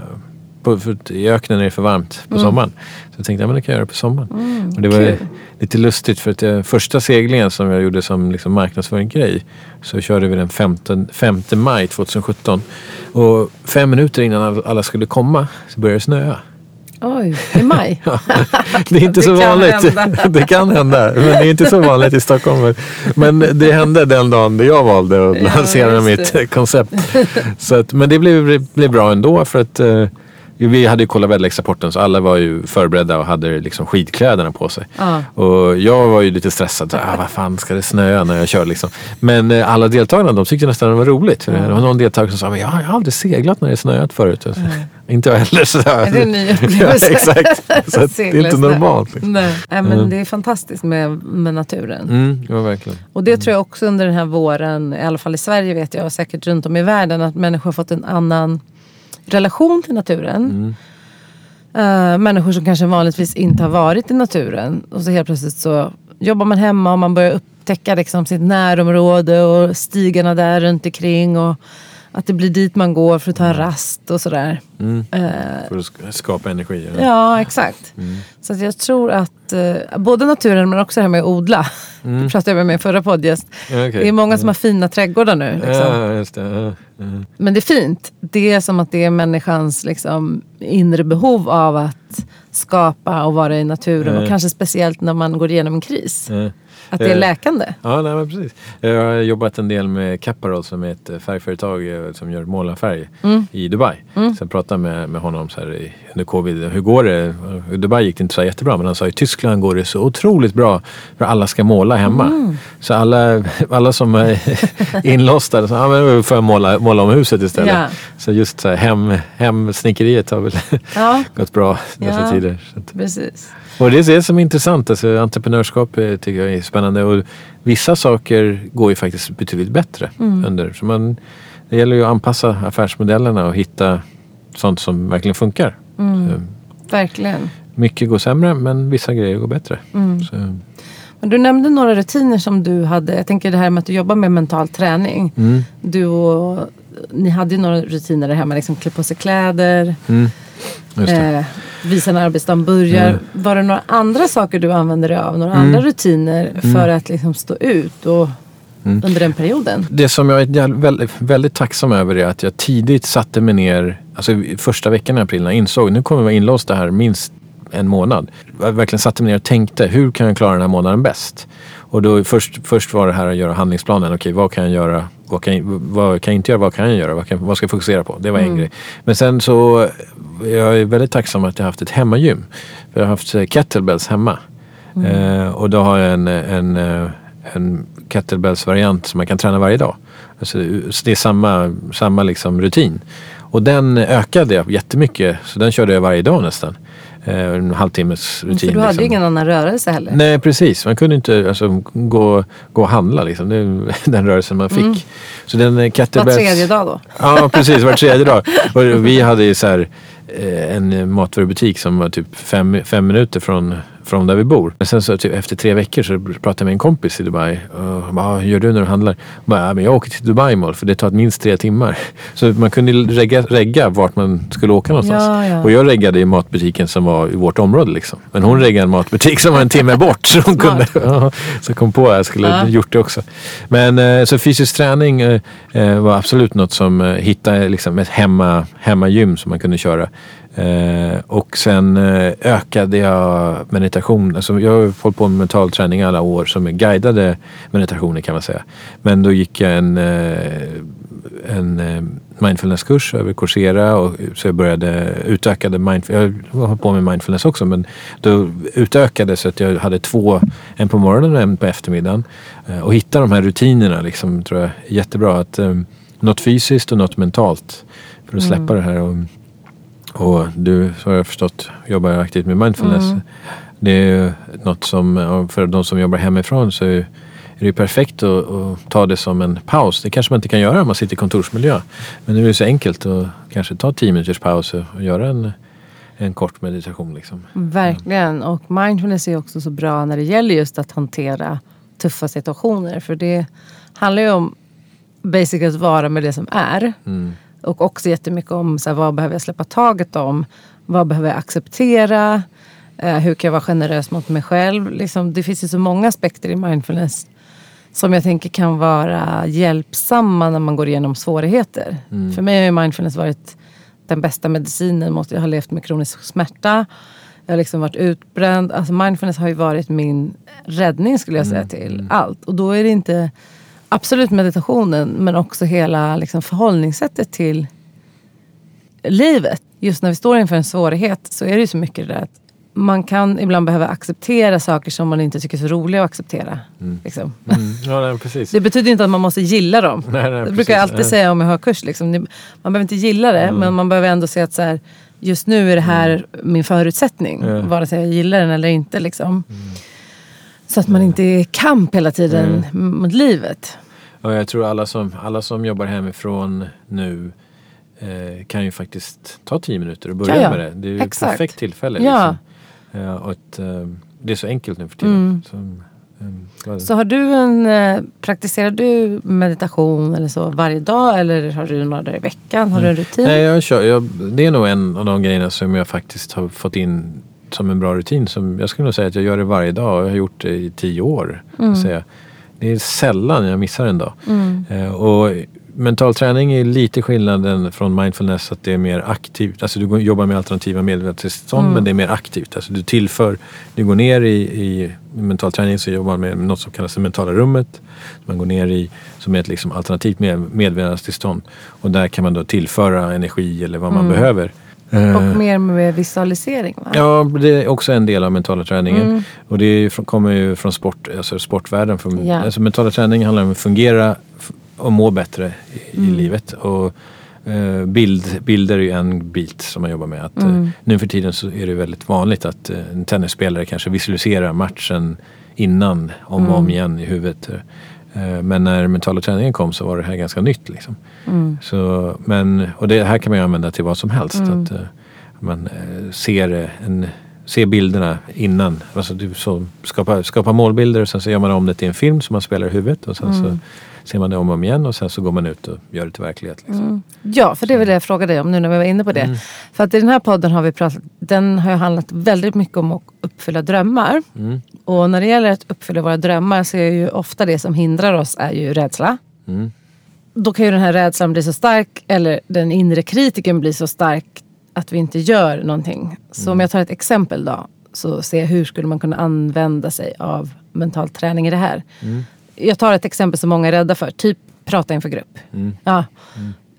på, för I öknen är det för varmt på mm. sommaren. Så jag tänkte att det kan jag göra på sommaren. Mm, och det var cool. lite lustigt för att jag, första seglingen som jag gjorde som liksom marknadsföringsgrej så körde vi den 15, 5 maj 2017. Och fem minuter innan alla skulle komma så började det snöa. Oj, i maj? ja, det är inte så vanligt. det kan hända, men det är inte så vanligt i Stockholm. Men det hände den dagen jag valde att ja, lansera mitt koncept. Så att, men det blev, blev bra ändå för att uh, Vi hade ju kollat väderleksrapporten så alla var ju förberedda och hade liksom skidkläderna på sig. Ja. Och jag var ju lite stressad. Så, ah, vad fan ska det snöa när jag kör liksom. Men eh, alla deltagarna de tyckte nästan det var roligt. För Det var någon deltagare som sa, men jag har aldrig seglat när det snöat förut. Inte jag heller. Så, Är det en ny ja, upplevelse? exakt. Så det är inte normalt. Liksom. Nej, Nej, men det är fantastiskt med, med naturen. Mm, ja, verkligen. Och det tror jag också under den här våren, i alla fall i Sverige vet jag och säkert runt om i världen, att människor har fått en annan relation till naturen. Eh, människor som kanske vanligtvis inte har varit i naturen. Och så helt plötsligt så jobbar man hemma och man börjar upptäcka liksom sitt närområde och stigarna där runt omkring. Och att det blir dit man går för att ta en rast och sådär. Eh, För att sk- skapa energi. Ja, exakt. Så att jag tror att eh, både naturen men också det här med att odla. Det pratade jag med min förra poddgäst. Ja, okej. Det är många som har fina trädgårdar nu. Liksom. Ja. Ja. Men det är fint. Det är som att det är människans liksom, inre behov av att skapa och vara i naturen. Mm. Och kanske speciellt när man går igenom en kris. Att det är Eh, läkande. Ja, nej, men precis. Jag har jobbat en del med Caparol som är ett eh, färgföretag eh, som gör målarfärg i Dubai. Så jag pratade med, med honom så här under covid. Hur går det? I Dubai gick det inte så jättebra men han sa i Tyskland går det så otroligt bra för alla ska måla hemma. Så alla, alla som är inlåsta, så, ja, men då får jag måla, måla om huset istället. Ja. Så just så här, hem, hemsnickeriet har väl Ja, gått bra dessa Ja. tider. Precis. Och det är det som är intressant. Alltså, entreprenörskap eh, tycker jag är spännande. Och vissa saker går ju faktiskt betydligt bättre under. Så man, det gäller ju att anpassa affärsmodellerna och hitta sånt som verkligen funkar. Så, Verkligen. mycket går sämre men vissa grejer går bättre. Så, Men du nämnde några rutiner som du hade. Jag tänker det här med att du jobbar med mental träning. mm, Du och ni hade ju några rutiner där hemma. Liksom klä på sig kläder. Mm. Eh, visa när arbetsdagen börjar. Mm. Var det några andra saker du använde dig av? Några andra rutiner för att liksom stå ut och, Mm. under den perioden? Det som jag är väldigt, väldigt tacksam över är att jag tidigt satte mig ner, alltså första veckan i april när jag insåg nu kommer jag vara inlåst det här minst en månad. Jag verkligen satte mig ner och tänkte hur kan jag klara den här månaden bäst? Och då först, först var det här att göra handlingsplanen. Okej, vad kan jag göra? Vad kan vad kan jag inte göra? Vad kan jag göra? Vad, kan, vad ska jag fokusera på? Det var en grej. Men sen så, jag är väldigt tacksam att jag har haft ett hemmagym. För jag har haft eh, kettlebells hemma. Eh, och då har jag en, en, eh, en kettlebells-variant som man kan träna varje dag. Alltså, det är samma, samma liksom rutin. Och den ökade jag jättemycket. Så den körde jag varje dag nästan. Eh, en halvtimmes rutin. För du hade liksom. ju ingen annan rörelse heller. Nej precis, man kunde inte alltså, gå, gå och handla liksom. Det är den rörelsen man fick. Så den eh, Var tredje dag då? Ja precis, var tredje dag. Och vi hade ju så här, eh, en matvarubutik som var typ fem, fem minuter från, från där vi bor. Men sen så typ, efter tre veckor så pratade jag med en kompis i Dubai. Och bara, "Ah, hur gör du när du handlar? Jag, bara, "Ja, men jag åker till Dubai Mall för det tar minst tre timmar. Så man kunde regga, regga vart man skulle åka någonstans. Ja, ja. Och jag reggade i matbutiken som var i vårt område liksom. Men hon reggade en matbutik som var en timme bort. Så hon kunde, så kom på att jag skulle Ja. gjort det också. Men eh, så fysisk träning eh, eh, var absolut något som hittade liksom ett hemma, hemmagym som man kunde köra. Eh, och sen eh, ökade jag meditation. Alltså jag har hållit på med mental träning alla år som är guidade meditationer kan man säga. Men då gick jag en, eh, en eh, mindfulnesskurs över Coursera och så jag började utökade mindfulness. Jag har hållit på med mindfulness också men då utökade så att jag hade två, en på morgonen och en på eftermiddagen. Eh, och hitta de här rutinerna liksom tror jag är jättebra. Att, något fysiskt och något mentalt för att släppa det här. Och, och du, så har jag förstått, jobbar aktivt med mindfulness. Det är ju något som, för de som jobbar hemifrån så är det ju perfekt att, att ta det som en paus. Det kanske man inte kan göra om man sitter i kontorsmiljö. Men nu är det så enkelt att kanske ta 10 minuters paus och och göra en, en kort meditation. Liksom. Verkligen. Och mindfulness är också så bra när det gäller just att hantera tuffa situationer. För det handlar ju om basic att vara med det som är. Mm. Och också jättemycket om så här, vad behöver jag släppa taget om? Vad behöver jag acceptera? Eh, hur kan jag vara generös mot mig själv? Liksom, det finns ju så många aspekter i mindfulness som jag tänker kan vara hjälpsamma när man går igenom svårigheter. För mig har mindfulness varit den bästa medicinen mot jag har levt med kronisk smärta. Jag har liksom varit utbränd. Alltså mindfulness har ju varit min räddning skulle jag säga till allt. Och då är det inte absolut meditationen men också hela liksom förhållningssättet till livet. just när vi står inför en svårighet så är det ju så mycket det där att man kan ibland behöva acceptera saker som man inte tycker är så roliga att acceptera. Liksom. Mm. Ja, nej, precis. Det betyder inte att man måste gilla dem. Nej, nej, det precis. brukar jag alltid Nej. säga om jag har kurs. Liksom. Man behöver inte gilla det, Mm. men man behöver ändå se att så här, just nu är det här min förutsättning. Ja. Vare sig jag gillar den eller inte. Liksom. Så att man inte är i kamp hela tiden mot livet. Och jag tror alla som, alla som jobbar hemifrån nu eh, kan ju faktiskt ta tio minuter och börja Ja, ja. med det. Det är ju Exakt. ett perfekt tillfälle. Ja. Liksom. Eh, och ett, eh, det är så enkelt nu för tiden. Mm. Så, eh, Så har du en, eh, praktiserar du meditation eller så varje dag? Eller har du några dagar i veckan? Har du en rutin? Nej, jag kör, jag, det är nog en av de grejerna som jag faktiskt har fått in som en bra rutin. Som, jag skulle nog säga att jag gör det varje dag och jag har gjort det i tio år. Mm. Jag, det är sällan jag missar en dag. Mm. Eh, och mental träning är lite skillnaden från mindfulness att det är mer aktivt. Alltså du jobbar med alternativa medvetandetillstånd Mm. men det är mer aktivt. Alltså du tillför, du går ner i, i mental träning så jobbar man med något som kallas det mentala rummet. Man går ner i som är ett liksom alternativt med, medvetandetillstånd. Och där kan man då tillföra energi eller vad man Mm. behöver. Eh, Och mer med visualisering va? Ja, det är också en del av mentala träningen. Mm. Och det från- kommer ju från sport, alltså sportvärlden. Från, Ja. alltså mentala träning handlar om att fungera och må bättre i, Mm. i livet. Och eh, bild, bilder är ju en bit som man jobbar med. Att, eh, Mm. nu för tiden så är det väldigt vanligt att eh, en tennisspelare kanske visualiserar matchen innan om och om Mm. igen i huvudet. Eh, Men när mentala träningen kom så var det här ganska nytt. Liksom. Mm. Så, men, och det här kan man ju använda till vad som helst. Mm. Att, eh, man eh, ser, en, ser bilderna innan. Alltså, du, så, skapa, skapa målbilder och sen så gör man om det till en film som man spelar i huvudet. Och sen så Mm. Ser man det om och om igen och sen så går man ut och gör det till verklighet. Liksom. Mm. Ja, för det var det jag frågade dig om nu när vi var inne på det. Mm. För att i den här podden har vi pratat, den har ju handlat väldigt mycket om att uppfylla drömmar. Mm. Och när det gäller att uppfylla våra drömmar så är ju ofta det som hindrar oss är ju rädsla. Mm. Då kan ju den här rädslan bli så stark, eller den inre kritiken bli så stark att vi inte gör någonting. Så om jag tar ett exempel då, så se hur skulle man kunna använda sig av mental träning i det här. Mm. Jag tar ett exempel som många är rädda för, typ prata inför grupp. Mm. Ja.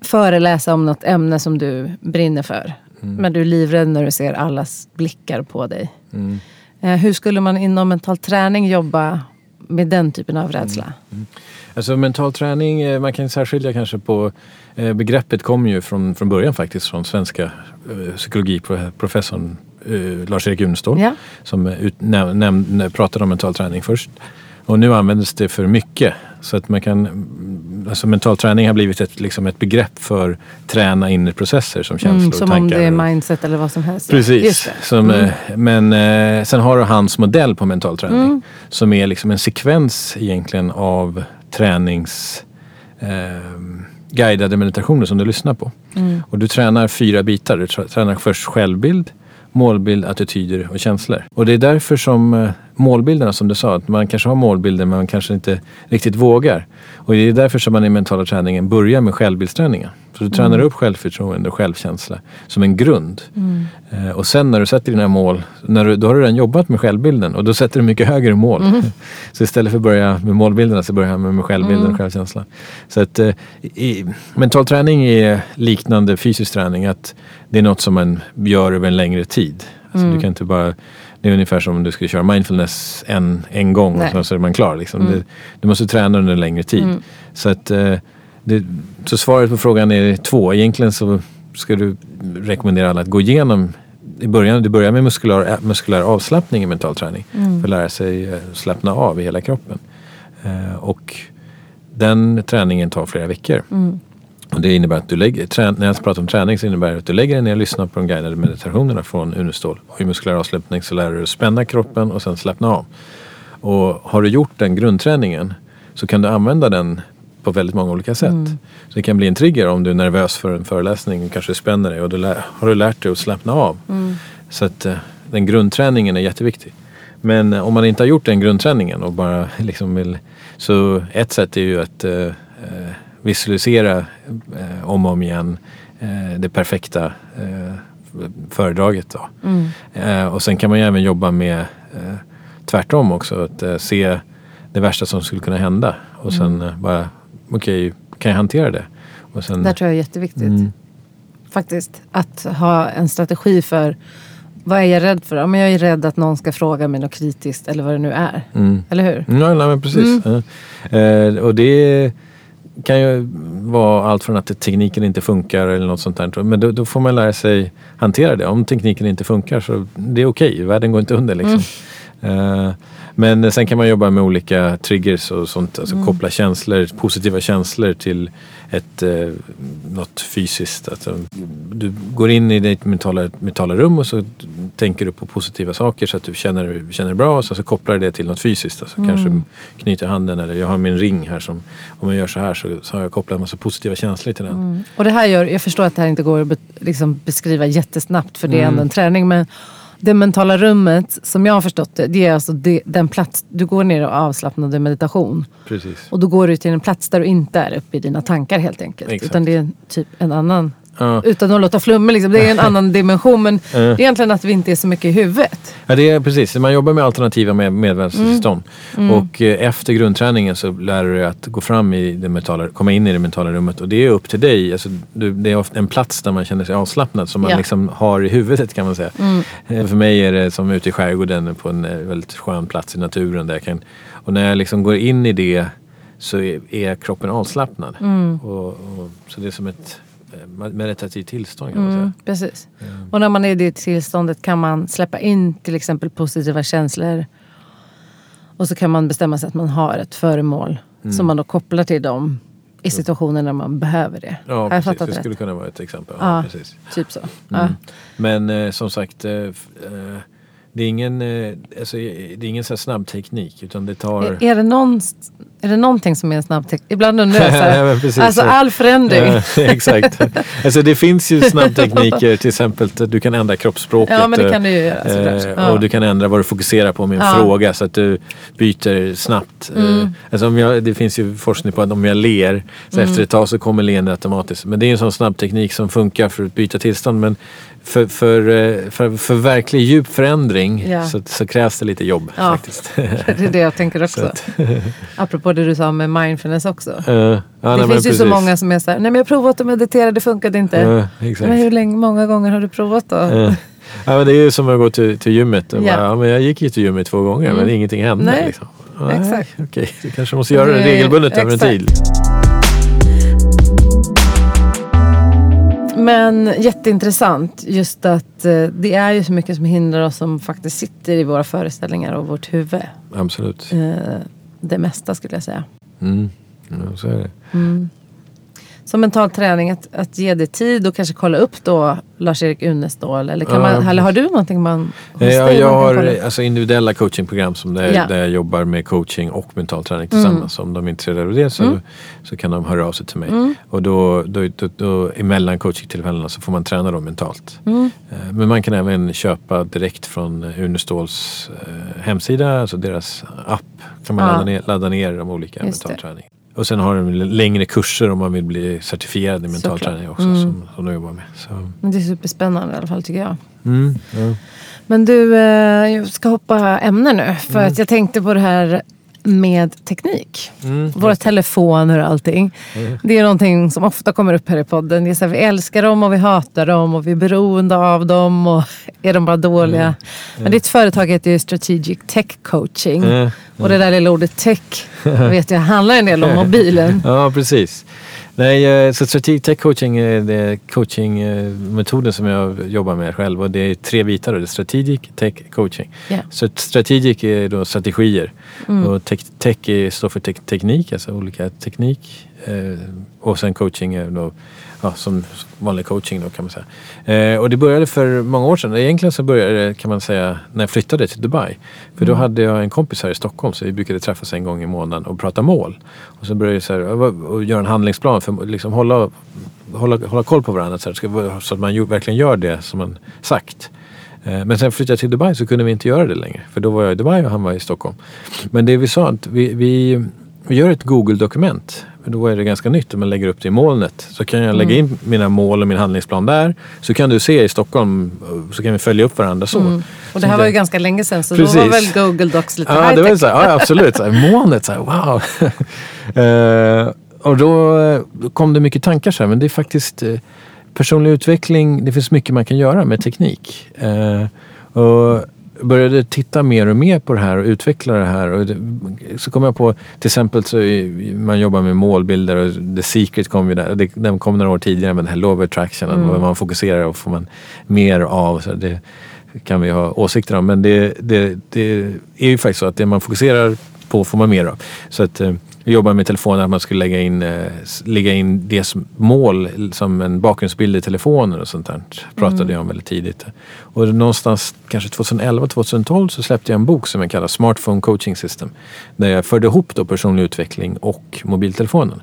Föreläsa om något ämne som du brinner för. Men du är livrädd när du ser allas blickar på dig. Mm. Eh, hur skulle man inom mental träning jobba med den typen av rädsla? Alltså mental träning, eh, man kan särskilja kanske på eh, begreppet kommer ju från, från början faktiskt från svenska eh, psykologiprofessorn Lars-Erik Unestål. Ja. som ut, näm, näm, pratade om mental träning först. Och nu används det för mycket. Så att man kan, alltså mental träning har blivit ett, liksom ett begrepp för träna inre processer som känslor Mm, och som tankar. om det är mindset eller vad som helst. Precis. Som, Mm. eh, Men eh, sen har du hans modell på mental träning. Mm. Som är liksom en sekvens egentligen av tränings eh, guidade meditationer som du lyssnar på. Mm. Och du tränar fyra bitar. Du trä- tränar först självbild, målbild, attityder och känslor. Och det är därför som eh, målbilderna som du sa, att man kanske har målbilder men man kanske inte riktigt vågar. Och det är därför som man i mentala träningen börjar med självbildsträningen. Så du tränar upp självförtroende och självkänsla som en grund. Mm. Eh, Och sen när du sätter dina mål, när du, då har du redan jobbat med självbilden och då sätter du mycket högre mål. Så istället för att börja med målbilderna så börjar man med självbilden Mm. och självkänslan. Så att eh, i, mental träning är liknande fysisk träning. Att det är något som man gör över en längre tid. Alltså Mm. du kan inte bara, det är ungefär som om du skulle köra mindfulness en, en gång och Nej. sen så är man klar. Liksom. Mm. Det, du måste träna under en längre tid. Mm. Så, att, eh, det, så svaret på frågan är två. Egentligen så ska du rekommendera alla att gå igenom i början, du börjar med muskulär, muskulär avslappning i mental träning. Mm. För att lära sig eh, slappna av i hela kroppen. Eh, och den träningen tar flera veckor. Mm. Och det innebär att du lägger, trä, när jag pratar om träning så innebär det att du lägger dig ner och lyssnar på de guidade meditationerna från Unestål. Och i muskulär avslappning så lär du dig spänna kroppen och sen slappna av. Och har du gjort den grundträningen så kan du använda den på väldigt många olika sätt. Mm. Så det kan bli en trigger om du är nervös för en föreläsning och kanske spänner dig och du lär, har du lärt dig att slappna av. Mm. Så att eh, den grundträningen är jätteviktig. Men eh, om man inte har gjort den grundträningen och bara liksom vill... Så ett sätt är ju att eh, eh, visualisera eh, om och om igen eh, det perfekta eh, föredraget. Då. Mm. Eh, och sen kan man ju även jobba med eh, tvärtom också. Att eh, se det värsta som skulle kunna hända. Och sen Mm. bara, okej, kan jag hantera det? Och sen, Det tror jag är jätteviktigt. Mm. faktiskt. Att ha en strategi för vad är jag rädd för? Ja, men jag är rädd att någon ska fråga mig något kritiskt eller vad det nu är. Mm. Eller hur? Ja, nej, men precis. Mm. Ja. Och det kan ju vara allt från att tekniken inte funkar eller något sånt där. Men då, då får man lära sig hantera det. Om tekniken inte funkar så det är okej. Okay. Världen går inte under liksom. Eh, men sen kan man jobba med olika triggers och sånt. Alltså koppla känslor, positiva känslor till ett, eh, något fysiskt. Alltså, du går in i ditt mentala, mentala rum och så tänker du på positiva saker så att du känner, känner bra och så, så kopplar du det till något fysiskt. Alltså, Mm. Kanske knyter handen eller jag har min ring här som om jag gör så här så, så har jag kopplat en massa positiva känslor till den. Mm. Och det här gör, jag förstår att det här inte går att be, liksom beskriva jättesnabbt för det är Mm. ändå en träning. Men det mentala rummet, som jag har förstått det, det är alltså det, den plats, du går ner och avslappnad i meditation. Precis. Och då går du till en plats där du inte är uppe i dina tankar helt enkelt. Exakt. Utan det är typ en annan, Ja. utan att låta flummig liksom. Det är en annan dimension. Men det är egentligen att vi inte är så mycket i huvudet. Ja, det är precis. Man jobbar med alternativa med medvetandetillstånd. Och eh, efter grundträningen så lär du dig att gå fram i det mentala, komma in i det mentala rummet. Och det är upp till dig. Alltså, du, det är ofta en plats där man känner sig avslappnad som man Ja. liksom har i huvudet kan man säga. Eh, För mig är det som ute i skärgården på en eh, väldigt skön plats i naturen. Där jag kan, och när jag liksom går in i det så är, är kroppen avslappnad. Och, och, så det är som ett meditativt tillstånd kan man säga. Mm, precis. Och när man är i det tillståndet kan man släppa in till exempel positiva känslor. Och så kan man bestämma sig att man har ett föremål som man då kopplar till dem i situationer när man behöver det. Ja, har jag precis. Det rätt? skulle kunna vara ett exempel. Ja, Ja. precis. Typ så. Ja. Mm. Men eh, som sagt, eh, eh, det är ingen, eh, alltså, eh, det är ingen så snabb teknik utan det tar... Är, är, det någon, är det någonting som är en snabb teknik? Ibland undrar jag så Ja, här, precis. Alltså all förändring. Ja, exakt. Alltså det finns ju snabbtekniker, till exempel att du kan ändra kroppsspråket. Ja men det kan du ju göra såklart. eh, Ja. Och du kan ändra vad du fokuserar på med en Ja. fråga så att du byter snabbt. Mm. Eh, Alltså om jag, det finns ju forskning på att om jag ler så Mm. efter ett tag så kommer leendet automatiskt. Men det är en sån snabb teknik som funkar för att byta tillstånd. Men för, för, eh, för, för verklig djup förändring Ja. så, så krävs det lite jobb Ja. faktiskt. Det är det jag tänker också. Så att- Apropå det du sa med mindfulness också. Eh, ja, det nej, men finns ju så precis. många som är så här, nej men jag provat att meditera, det funkade inte. Exakt. men hur länge, många gånger har du provat då? Eh, Ja, men det är ju som att gå till, till gymmet. Och Ja. bara, ja, men jag gick ju till gymmet två gånger men Mm. ingenting hände. Nej, liksom. exakt. Okej, du kanske måste göra det Det regelbundet över en tid. Men jätteintressant just att eh, det är ju så mycket som hindrar oss som faktiskt sitter i våra föreställningar och vårt huvud. Absolut. Eh, det mesta skulle jag säga. Mm. Ja, så är det. Som mental träning, att, att ge det tid och kanske kolla upp då Lars-Erik Unestål. Eller, kan Ja, man, precis. eller har du någonting man... Eh, Ja, jag man har eh, alltså, individuella coachingprogram som där, Ja. Mm. där jag jobbar med coaching och mental träning tillsammans. Om de är intresserade av det så, så kan de höra av sig till mig. Mm. Och då, då, då, då emellan coachingtillfällena så får man träna dem mentalt. Mm. Eh, Men man kan även köpa direkt från Uneståls eh, hemsida, alltså deras app. kan man Ja. ladda, ner, ladda ner de olika Just mental träning. Och sen har de längre kurser om man vill bli certifierad i mental Såklart. träning också Mm. som, som de jobbar med. Så, Men det är superspännande i alla fall tycker jag. mm, ja. Men du, eh, jag ska hoppa ämne nu. För att jag tänkte på det här med teknik. Mm, Våra telefoner och allting. Det är någonting som ofta kommer upp här i podden. Det är så här, vi älskar dem och vi hatar dem och vi är beroende av dem. Och är de bara dåliga? Men ditt företag heter ju Strategic Tech Coaching. Och det där lilla ordet tech vet jag handlar en del om mobilen. Ja, precis. Nej, eh, så strategic tech coaching är det coachingmetoden som jag jobbar med själv och det är tre bitar. då. Det är strategic tech coaching. Ja. Så strategic är då strategier och tech, tech står för tek- teknik, alltså olika teknik. Eh, och sen coaching är då ja, som vanlig coaching då kan man säga. Eh, och det började för många år sedan. Egentligen så började det kan man säga när jag flyttade till Dubai. För då hade jag en kompis här i Stockholm så vi brukade träffas en gång i månaden och prata mål. Och så började jag så här, och göra en handlingsplan för att liksom hålla, hålla, hålla koll på varandra så, här, så att man verkligen gör det som man sagt. Eh, Men sen flyttade jag till Dubai så kunde vi inte göra det längre. För då var jag i Dubai och han var i Stockholm. Men det vi sa att vi, vi, vi gör ett Google-dokument. Men då är det ganska nytt om man lägger upp det i molnet. Så kan jag lägga in mina mål och min handlingsplan där. Så kan du se i Stockholm så kan vi följa upp varandra så. Mm. Och det här var ju ganska länge sedan så då Precis. var väl Google Docs lite Ja, det var så här, ja absolut. Så här, molnet, så här, wow. Eh, och då, då kom det mycket tankar så här, men det är faktiskt eh, personlig utveckling, det finns mycket man kan göra med teknik. Eh, och började titta mer och mer på det här och utveckla det här. Och det, så kom jag på, till exempel så man jobbar med målbilder och The Secret kom ju där. Det, den kom några år tidigare med den här Law Attraction. Mm. Vad man fokuserar och får man mer av. Så det kan vi ha åsikter om. Men det, det, det är ju faktiskt så att det man fokuserar på får man mer av. Så att eh, vi jobbar med telefonen att man skulle lägga in, eh, lägga in det som mål som en bakgrundsbild i telefonen och sånt där. Pratade mm. jag om väldigt tidigt. Och någonstans kanske 2011-2012 så släppte jag en bok som jag kallar Smartphone Coaching System. Där jag förde ihop då personlig utveckling och mobiltelefonen.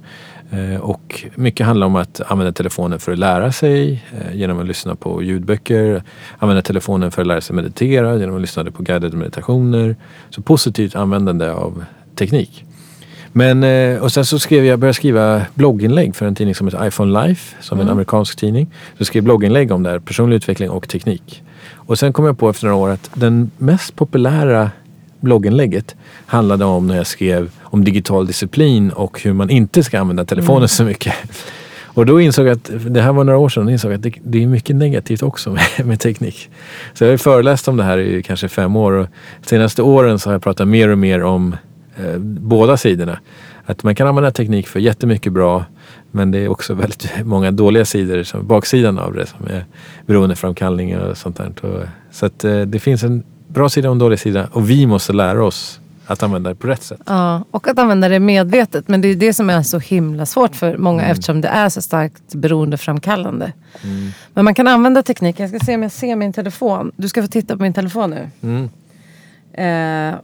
Eh, och mycket handlar om att använda telefonen för att lära sig eh, genom att lyssna på ljudböcker. Använda telefonen för att lära sig meditera genom att lyssna på guidade meditationer. Så positivt användande av teknik. Men, eh, och sen så skrev jag, började jag skriva blogginlägg för en tidning som heter iPhone Life, som mm. en amerikansk tidning. Så jag skrev blogginlägg om det här, personlig utveckling och teknik. Och sen kom jag på efter några år att den mest populära blogginlägget handlade om när jag skrev om digital disciplin och hur man inte ska använda telefonen mm. så mycket. Och då insåg jag att, det här var några år sedan, insåg att det, det är mycket negativt också med, med, teknik. Så jag har föreläst om det här i kanske fem år och senaste åren så har jag pratat mer och mer om eh, båda sidorna. Att man kan använda teknik för jättemycket bra men det är också väldigt många dåliga sidor, som baksidan av det som är beroendeframkallningar och sånt där. Så att eh, det finns en bra sida och en dålig sida och vi måste lära oss att använda det på rätt sätt. Ja, och att använda det medvetet. Men det är det som är så himla svårt för många mm. eftersom det är så starkt beroendeframkallande. Mm. Men man kan använda teknik. Jag ska se om jag ser min telefon. Du ska få titta på min telefon nu. Mm. Eh,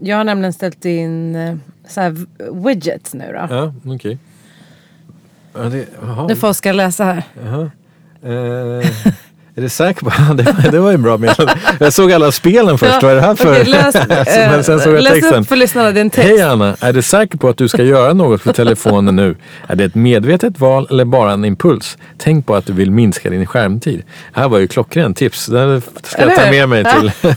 jag har nämligen ställt in eh, så här widgets nu då. Ja, okej. Okay. Ja, nu får Oskar läsa här. Eh, Är du säker på det? Det var ju bra meddelande. Jag såg alla spelen först. Ja, Vad är det här för? Okay, läs, Men sen såg jag läs texten. upp för lyssnarna din text. Hej Anna, är du säker på att du ska göra något för telefonen nu? Är det ett medvetet val eller bara en impuls? Tänk på att du vill minska din skärmtid. Det här var ju klockren tips. Det ska jag ta med mig till.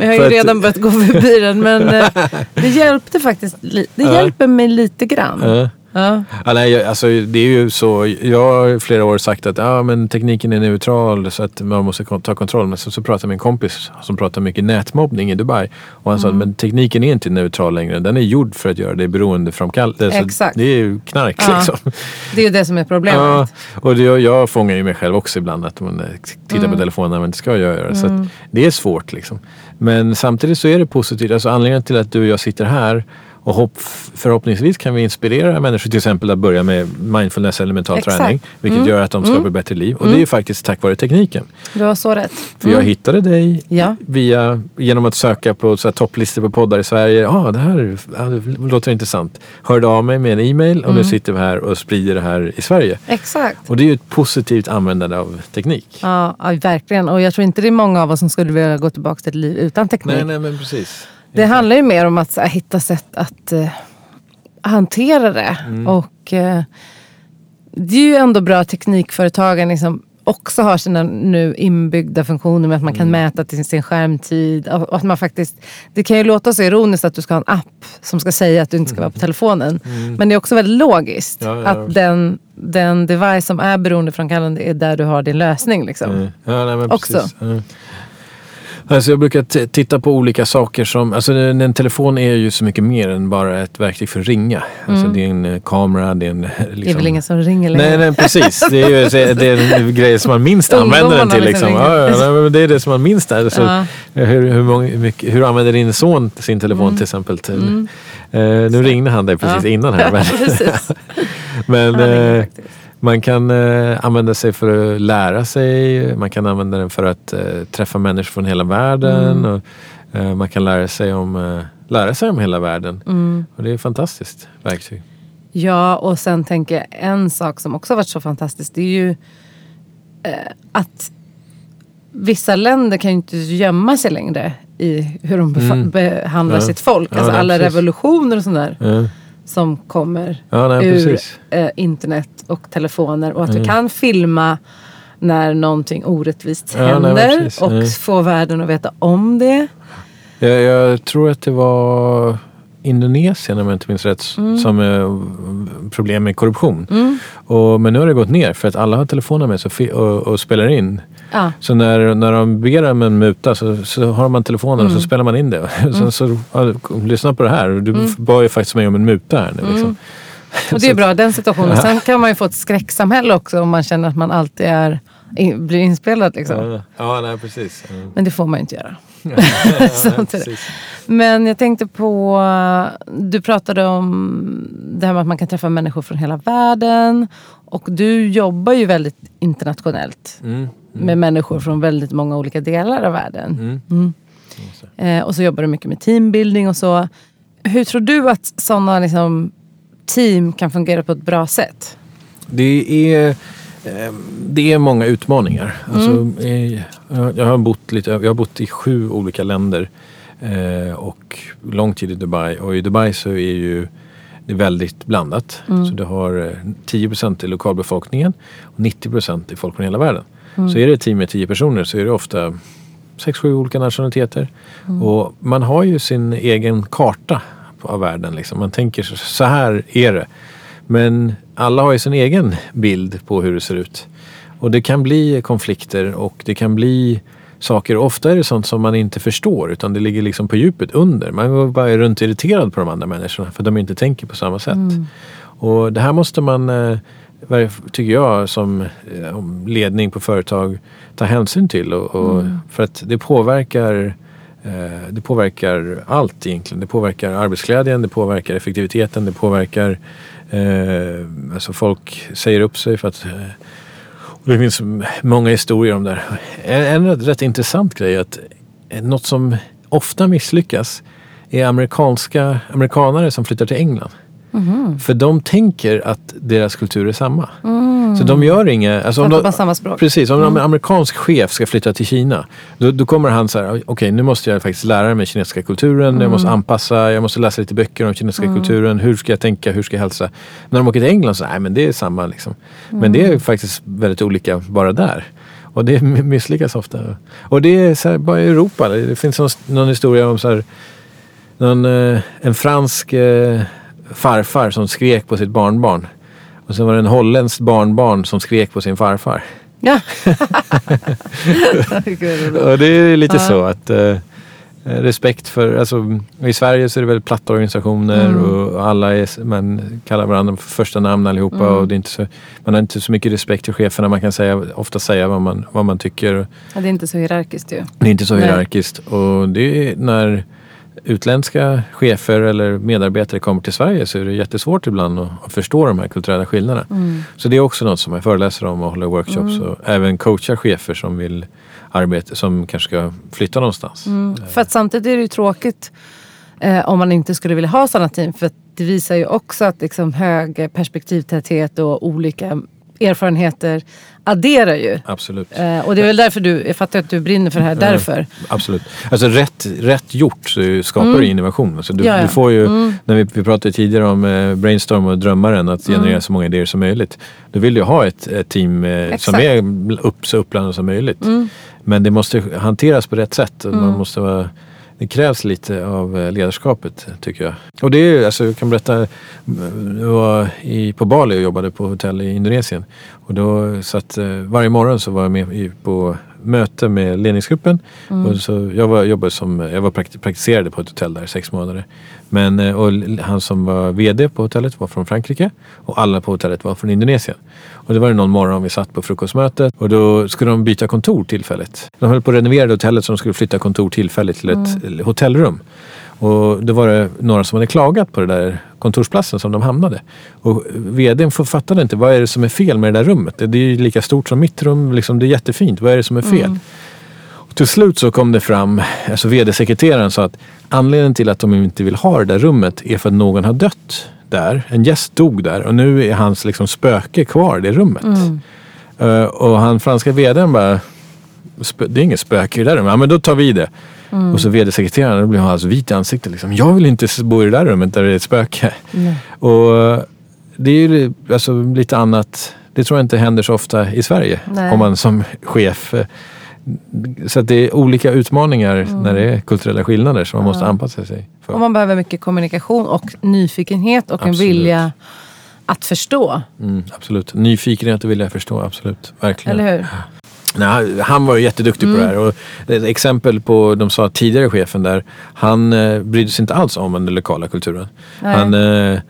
jag har ju redan börjat gå förbi den men eh, det hjälpte faktiskt. Det hjälper mig lite grann. Ja. Ja, nej, alltså, det är ju så. Jag har flera år sagt att ja, men tekniken är neutral så att man måste ta kontroll. Men så, så pratade en kompis som pratar mycket nätmobbning i Dubai. Och han mm. sa att tekniken är inte neutral längre. Den är gjord för att göra dig beroendeframkallande. Exakt. Det är ju knark ja. liksom. Det är ju det som är problemet. Ja, och det, jag fångar ju mig själv också ibland att man tittar mm. på telefonen när man inte ska göra det. Så mm. det är svårt liksom. Men samtidigt så är det positivt. Alltså anledningen till att du och jag sitter här och hopp, förhoppningsvis kan vi inspirera människor till exempel att börja med mindfulness eller mental Exakt. träning. Vilket mm. gör att de skapar mm. bättre liv. Och mm. det är mm. faktiskt tack vare tekniken. Du har så rätt. För jag mm. hittade dig ja. via, genom att söka på så här, topplistor på poddar i Sverige. Ja, ah, det här ah, det låter intressant. Hörde av mig med en e-mail och nu mm. sitter vi här och sprider det här i Sverige. Exakt. Och det är ju ett positivt användande av teknik. Ja, ja, verkligen. Och jag tror inte det är många av oss som skulle vilja gå tillbaka till ett liv utan teknik. Nej, nej men precis. Det handlar ju mer om att här, hitta sätt att uh, hantera det. Mm. Och uh, det är ju ändå bra att teknikföretagen liksom också har sina nu inbyggda funktioner med att man kan mm. mäta till sin skärmtid. Och att man faktiskt, det kan ju låta så ironiskt att du ska ha en app som ska säga att du inte ska vara på mm. telefonen. Mm. Men det är också väldigt logiskt ja, ja. att den, den device som är beroendeframkallande är där du har din lösning. Liksom. Mm. Ja, nej, också. Alltså jag brukar titta på olika saker som, alltså en, en, telefon är ju så mycket mer än bara ett verktyg för att ringa. Alltså, mm. Alltså det är en eh, kamera, det är en... Liksom... Det är väl liksom- ingen som ringer längre? Nej, nej precis. Det är ju det är en grej som man minst använder den till. Liksom. Ja, ja, det är det som man minst är. Så, ja. hur, hur, många, mycket, hur använder din son sin telefon mm. till exempel? Till, mm. uh, nu ringde han dig precis innan här. Men, men man kan eh, använda sig för att lära sig. Man kan använda den för att eh, träffa människor från hela världen. Mm. Och, eh, man kan lära sig om, eh, lära sig om hela världen. Mm. Och det är ett fantastiskt verktyg. Ja, och sen tänker jag en sak som också varit så fantastiskt. Det är ju eh, att vissa länder kan ju inte gömma sig längre i hur de mm. behandlar ja. sitt folk. Alltså ja, alla precis. revolutioner och sånt där. Ja som kommer ja, nej, ur eh, internet och telefoner. Och att mm. vi kan filma när någonting orättvist händer ja, nej, och få världen att veta om det. Jag, jag tror att det var Indonesien om jag inte minns rätt Mm. som är problem med korruption. Och, men nu har det gått ner för att alla har telefoner med sig och, och, spelar in. Ja. Så när, när de ber om en muta så, så har man telefonen Mm. och så spelar man in det. Så, så, ja, lyssna på det här. Du Mm. bad ju faktiskt mig om en muta här nu. Liksom. Och det är bra, den situationen. Sen kan man ju få ett skräcksamhälle också om man känner att man alltid är, blir inspelad. Liksom. Ja, ja, nej precis. Mm. Men det får man ju inte göra. Ja. Men jag tänkte på, du pratade om det här med att man kan träffa människor från hela världen. Och du jobbar ju väldigt internationellt Mm. med människor från väldigt många olika delar av världen. Mm. Mm. Eh, och så jobbar du mycket med teambuilding och så. Hur tror du att sådana liksom, team kan fungera på ett bra sätt? Det är, det är många utmaningar. Alltså, eh, jag, har bott lite, jag har bott i sju olika länder eh, och lång tid i Dubai. Och i Dubai så är ju det är väldigt blandat. Så du har eh, 10% i lokalbefolkningen och 90% är folk från hela världen. Så är det ett team med 10 personer så är det ofta 6-7 olika nationaliteter. Och man har ju sin egen karta av världen. Liksom. Man tänker så här är det. Men alla har ju sin egen bild på hur det ser ut. Och det kan bli konflikter och det kan bli saker. Ofta är det sånt som man inte förstår utan det ligger liksom på djupet under. Man går bara runt irriterad på de andra människorna för de inte tänker på samma sätt. Och det här måste man, eh, tycker jag, som eh, ledning på företag ta hänsyn till. Och, och, För att det påverkar eh, det påverkar allt egentligen. Det påverkar arbetsglädjen, det påverkar effektiviteten, det påverkar eh, alltså folk säger upp sig för att eh, och det finns många historier om det här. En, en rätt, rätt intressant grej är att eh, något som ofta misslyckas är amerikanska, amerikanare som flyttar till England. För de tänker att deras kultur är samma. Så de gör inga... Alltså om de, samma språk? Precis, om en amerikansk chef ska flytta till Kina då, då kommer han så här, okej nu måste jag faktiskt lära mig kinesiska kulturen, jag måste anpassa, jag måste läsa lite böcker om kinesiska kulturen, hur ska jag tänka, hur ska jag hälsa? När de åker till England så, nej men det är samma liksom. Men det är faktiskt väldigt olika bara där. Och det misslyckas ofta. Och det är så här, bara i Europa, det finns någon, någon historia om så här, någon, eh, en fransk eh, farfar som skrek på sitt barnbarn. Och sen var det en holländsk barnbarn som skrek på sin farfar. Ja. Och det är lite Ja. så att eh, respekt för, alltså i Sverige så är det väldigt platta organisationer Mm. och alla är, man kallar varandra för första namn allihopa Mm. och det är inte så, man har inte så mycket respekt till cheferna. Man kan säga, ofta säga vad man, vad man tycker. Ja, det är inte så hierarkiskt ju. Det är inte så Nej. hierarkiskt och det är när utländska chefer eller medarbetare kommer till Sverige så är det jättesvårt ibland att, förstå de här kulturella skillnaderna. Mm. Så det är också något som jag föreläser om och håller workshops och även coachar chefer som vill arbeta, som kanske ska flytta någonstans. Mm. För att samtidigt är det ju tråkigt eh, om man inte skulle vilja ha sådana team. För att det visar ju också att liksom, hög perspektivtäthet och olika erfarenheter adderar ju. Absolut. Eh, och det är väl därför du, jag fattar att du brinner för det här, därför. Absolut. Alltså rätt, rätt gjort så skapar det innovation. Alltså du, Mm. Ja, ja. du får ju, när vi, vi pratade tidigare om eh, brainstorm och drömmaren, att Mm. generera så många idéer som möjligt. Då vill du ha ett, ett team eh, som är upp, så uppblandat som möjligt. Mm. Men det måste hanteras på rätt sätt. Man måste vara, det krävs lite av eh, ledarskapet tycker jag. Och det är alltså, jag kan berätta, eh, jag var i, på Bali och jobbade på hotell i Indonesien. Och då satt, eh, varje morgon så var jag med på möte med ledningsgruppen. Och så jag, var, jobbade som, jag var prakt, praktiserade på ett hotell där i sex månader. Men, eh, och han som var VD på hotellet var från Frankrike och alla på hotellet var från Indonesien. Och det var det någon morgon vi satt på frukostmötet och då skulle de byta kontor tillfälligt. De höll på att renovera hotellet så de skulle flytta kontor tillfälligt till ett hotellrum. Och då var det några som hade klagat på det där kontorsplatsen som de hamnade. Och vdn fattade inte vad är det som är fel med det där rummet. Det är ju lika stort som mitt rum, liksom, det är jättefint. Vad är det som är fel? Och till slut så kom det fram, alltså vd-sekreteraren sa att anledningen till att de inte vill ha det där rummet är för att någon har dött där. En gäst dog där och nu är hans liksom spöke kvar i det rummet. Eh, och han franska vdn bara, "Spö- det är inget spöke i det där rummet. Ja men då tar vi det. Och så vd-sekreteraren, då blev han alltså vit i ansiktet. Liksom. Jag vill inte bo i det där rummet där det är ett spöke. Och eh, det är ju alltså, lite annat. Det tror jag inte händer så ofta i Sverige. Nej. Om man som chef eh, så det är olika utmaningar mm. när det är kulturella skillnader som man måste anpassa sig för. Och man behöver mycket kommunikation och nyfikenhet och absolut. en vilja att förstå. Mm, absolut. Nyfikenhet och vilja att förstå, absolut. Verkligen. Eller hur? Nej, han var ju jätteduktig mm. på det här. Och ett exempel på, de sa tidigare chefen där, han eh, brydde sig inte alls om den lokala kulturen. Nej. Han, eh,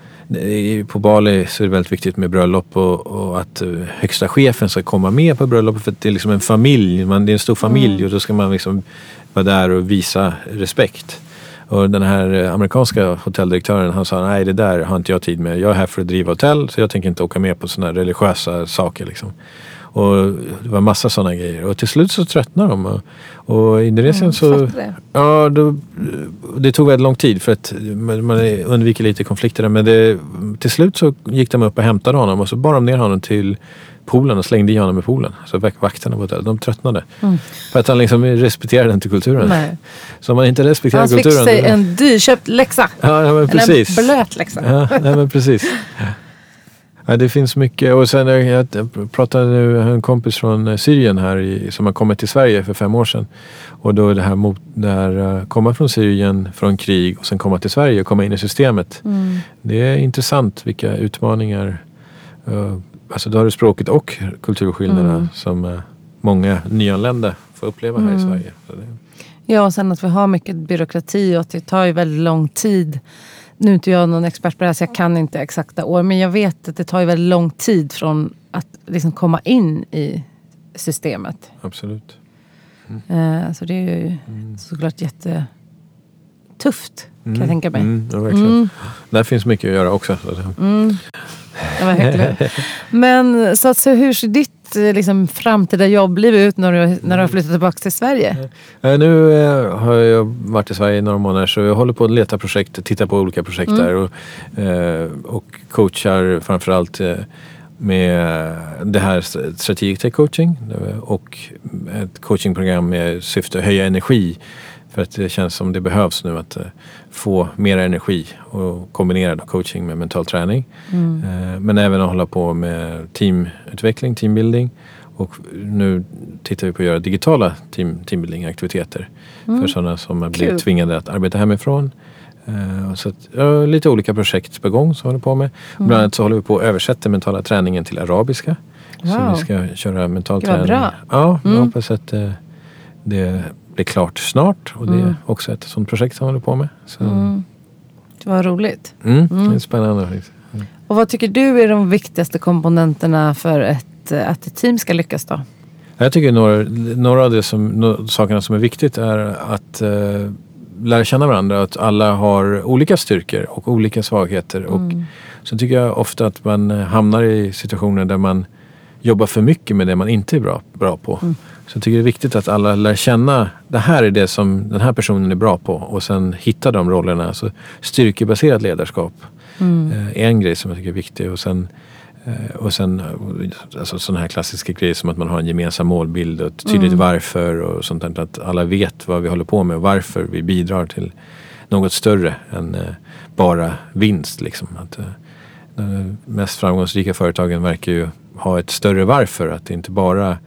på Bali så är det väldigt viktigt med bröllop och, och, att eh, högsta chefen ska komma med på bröllopet för att det är liksom en familj, man, det är en stor familj mm. och då ska man liksom vara där och visa respekt. Och den här eh, amerikanska hotelldirektören han sa nej det där har inte jag tid med. Jag är här för att driva hotell så jag tänker inte åka med på sådana religiösa saker. Liksom. Och det var massa sådana grejer. Och till slut så tröttnade de. Och, och i Indonesien mm, så... Ja, då, det tog väldigt lång tid för att man undviker lite konflikter där. Men det, till slut så gick de upp och hämtade honom och så bar de ner honom till poolen och slängde i honom i poolen. Så vakterna på hotellet, de tröttnade. Mm. För att han liksom respekterade inte kulturen. Nej. Så om man inte respekterar han kulturen... Han fick sig en dyrköpt läxa. Ja, men precis. En blöt läxa. Ja, nej, men precis. Ja, det finns mycket. Och sen jag pratade med en kompis från eh, Syrien här i, som har kommit till Sverige för fem år sedan. Och då det här mot, det här, eh, komma från Syrien, från krig och sen komma till Sverige och komma in i systemet. Mm. Det är intressant vilka utmaningar. Alltså då har du språket och kulturskillnaderna mm. som många nyanlända får uppleva här mm. i Sverige. Ja, och sen att vi har mycket byråkrati och att det tar ju väldigt lång tid nu är inte jag någon expert på det här så jag kan inte exakta år. Men jag vet att det tar ju väldigt lång tid från att liksom komma in i systemet. Absolut. Mm. så det är ju mm. såklart jättetufft kan jag mm. tänka mig. Mm, ja. Mm. Där finns mycket att göra också. Mm. Men så, att, så hur ser ditt Eh, liksom, framtida jobbliv ut när du, när du har flyttat tillbaka till Sverige? Ja, nu eh, har jag varit i Sverige i några månader så jag håller på att leta projekt, titta på olika projekt mm. där och, och coachar framförallt med det här Strategic Tech Coaching och ett coachingprogram med syfte att höja energi för att det känns som det behövs nu att få mer energi och kombinera coaching med mental träning. Mm. Eh, men även att hålla på med teamutveckling, teambuilding. Och nu tittar vi på att göra digitala team, teambuilding-aktiviteter mm. för sådana som cool. blir tvingade att arbeta hemifrån. Uh, så att, lite olika projekt på gång som vi håller på med. Mm. Bland annat så håller vi på att översätta mentala träningen till arabiska. Wow. Så vi ska köra mental Gud, träning. Bra. Ja, mm. jag hoppas att det blir klart snart. Och det är mm. också ett sånt projekt som jag håller på med. Så. Mm. Det var roligt. Mm, Det är spännande. Mm. Och vad tycker du är de viktigaste komponenterna för ett, att ett team ska lyckas då? Jag tycker några, några av de som, sakerna som är viktigt är att uh, lära känna varandra. Att alla har olika styrkor och olika svagheter. Och mm. så tycker jag ofta att man hamnar i situationer där man jobbar för mycket med det man inte är bra, bra på. Mm. Så jag tycker det är viktigt att alla lär känna, det här är det som den här personen är bra på och sen hitta de rollerna. Så styrkebaserat ledarskap mm. Eh, är en grej som jag tycker är viktig. Och sen, eh, och sen alltså sådana här klassiska grejer som att man har en gemensam målbild och ett tydligt mm. varför och sånt där. Att alla vet vad vi håller på med och varför vi bidrar till något större än eh, bara vinst. Liksom. Att, de mest framgångsrika företagen verkar ju ha ett större varför. Att det inte bara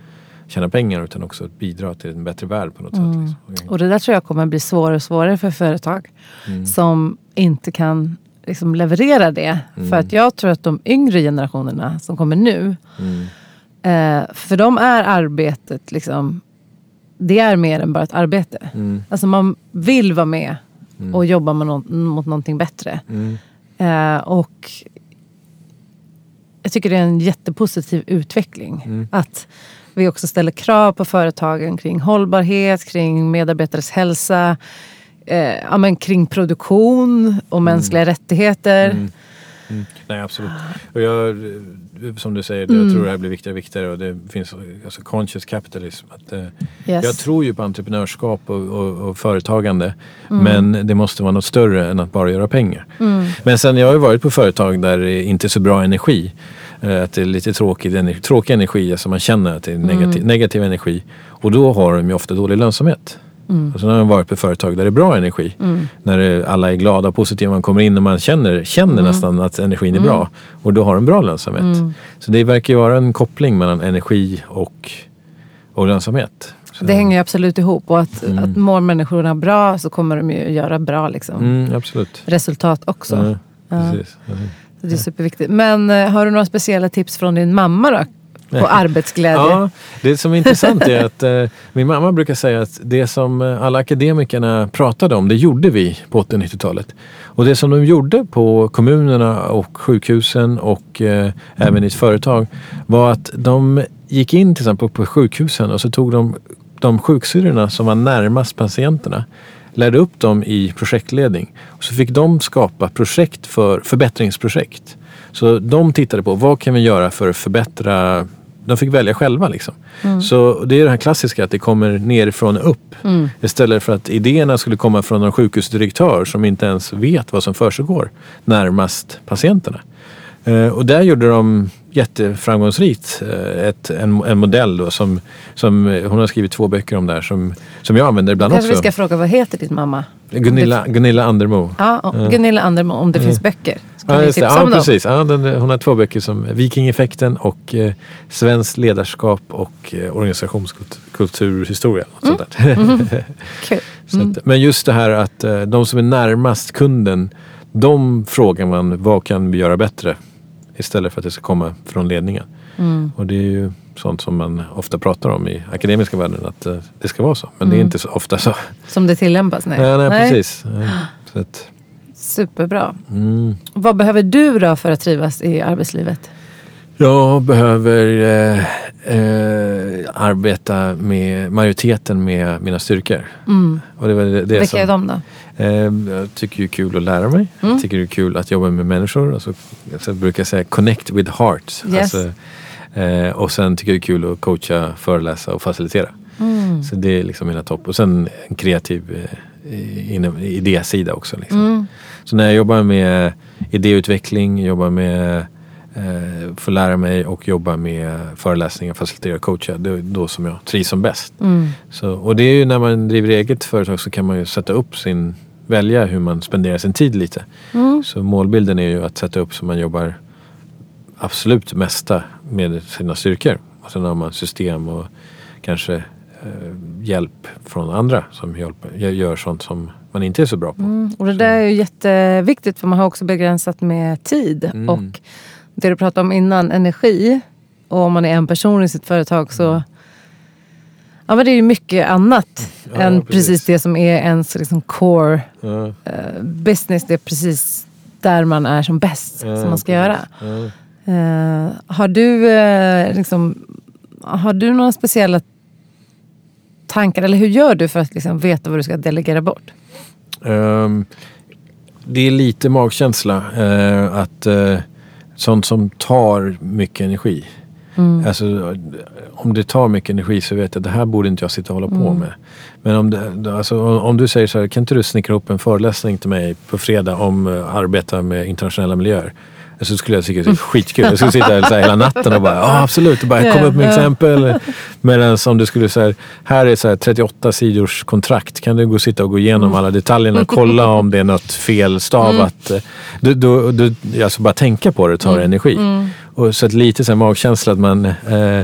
tjäna pengar utan också att bidra till en bättre värld på något mm. sätt. Liksom. Och det där tror jag kommer bli svårare och svårare för företag mm. som inte kan liksom leverera det. Mm. För att jag tror att de yngre generationerna som kommer nu, mm. eh, för dem är arbetet liksom, det är mer än bara ett arbete. Mm. Alltså man vill vara med mm. och jobba no mot någonting bättre. Eh, och jag tycker det är en jättepositiv utveckling. Mm. Att vi också ställer krav på företagen kring hållbarhet, kring medarbetares hälsa, eh, ja, men kring produktion och mm. mänskliga rättigheter. Mm. Mm. Nej absolut. Och jag, som du säger, mm. jag tror det här blir viktigare och viktigare och det finns alltså conscious capitalism. Att, eh, yes. Jag tror ju på entreprenörskap och, och, och företagande mm. men det måste vara något större än att bara göra pengar. Mm. Men sen jag har ju varit på företag där det inte är så bra energi. Eh, att det är lite tråkig energi, tråkig energi, alltså man känner att det är negativ, mm. negativ energi. Och då har de ju ofta dålig lönsamhet. Mm. Och sen har man varit på företag där det är bra energi. Mm. När det, alla är glada och positiva. Man kommer in och man känner, känner mm. nästan att energin är bra. Mm. Och då har de bra lönsamhet. Mm. Så det verkar ju vara en koppling mellan energi och, och lönsamhet. Så- Det hänger ju absolut ihop. Och att, Mm. att mår människorna bra så kommer de ju göra bra liksom, Mm, absolut. resultat också. Ja. precis. Ja. Så det är superviktigt. Men eh, har du några speciella tips från din mamma då? På arbetsglädje? Ja, det som är intressant är att eh, min mamma brukar säga att det som eh, alla akademikerna pratade om, det gjorde vi på 80 och 90-talet. Och det som de gjorde på kommunerna och sjukhusen och eh, även i ett företag var att de gick in till exempel på sjukhusen och så tog de de sjuksyrrorna som var närmast patienterna lärde upp dem i projektledning. Och så fick de skapa projekt för förbättringsprojekt. Så de tittade på vad kan vi göra för att förbättra de fick välja själva. Liksom. Så det är det här klassiska att det kommer nerifrån och upp. Istället för att idéerna skulle komma från någon sjukhusdirektör som inte ens vet vad som försiggår närmast patienterna. Eh, och där gjorde de jätteframgångsrikt eh, ett, en, en modell då som, som eh, hon har skrivit två böcker om där som, som jag använder ibland Kanske vi också. ska fråga, vad heter din mamma? Gunilla, Gunilla Andermo. Ja, Gunilla Andermo, om det finns böcker. Ska Ja, vi tipsa ja om dem? precis. Ja, den, hon har två böcker som Vikingeffekten och eh, Svenskt ledarskap och eh, organisationskulturhistoria. och Sånt där. Kul. Så att, men just det här att eh, de som är närmast kunden, de frågar man vad kan vi göra bättre? Istället för att det ska komma från ledningen. Mm. Och det är ju sånt som man ofta pratar om i akademiska världen att eh, det ska vara så. Men det är inte så ofta så. Som det tillämpas? Nej. Nej, nej, precis. Ja, Så att, Superbra. mm. Vad behöver du då för att trivas i arbetslivet? Jag behöver eh, eh, arbeta med majoriteten med mina styrkor. Mm. Och det var det, det Vilka som, är de då? Eh, jag tycker det är kul att lära mig. Mm. Jag tycker det är kul att jobba med människor. Alltså, jag brukar säga connect with heart. Yes. Alltså, eh, och sen tycker jag det är kul att coacha, föreläsa och facilitera. Mm. Så det är liksom mina topp. Och sen en kreativ eh, inom idésida också. Liksom. Mm. Så när jag jobbar med idéutveckling, jobbar med eh, få lära mig och jobba med föreläsningar, facilitera och coacha. Det är då som jag trivs som bäst. Mm. Så, och det är ju när man driver eget företag så kan man ju sätta upp sin, välja hur man spenderar sin tid lite. Mm. Så målbilden är ju att sätta upp så man jobbar absolut mesta med sina styrkor. Och sen har man system och kanske eh, hjälp från andra som hjälper, gör sånt som man inte är så bra på. Mm. Och det där är ju jätteviktigt för man har också begränsat med tid. Mm. Och det du pratade om innan, energi. Och om man är en person i sitt företag så Ja men det är ju mycket annat Ja, än precis. precis. det som är ens liksom core Ja, eh, business. Det är precis där man är som bäst ja, som man ska precis. göra. Eh, har du eh, liksom, har du några speciella tankar eller hur gör du för att liksom veta vad du ska delegera bort? Ehm, det är lite magkänsla att sånt som tar mycket energi. Mm. Alltså, om det tar mycket energi så vet jag att det här borde inte jag sitta och hålla på Mm. med. Men om, det, alltså, om- du säger så här, kan inte du snickra upp en föreläsning till mig på fredag om uh, arbeta med internationella miljöer? Så skulle jag tycka det är skitkul. Jag skulle sitta här hela natten och bara, ja absolut, och bara komma upp med exempel. Medan om du skulle säga, här är så här 38 sidors kontrakt. Kan du gå och sitta och gå igenom Mm. alla detaljerna och kolla om det är något felstavat. Du, du, du, alltså bara tänka på det tar Mm. Och så att lite så här magkänsla att man eh,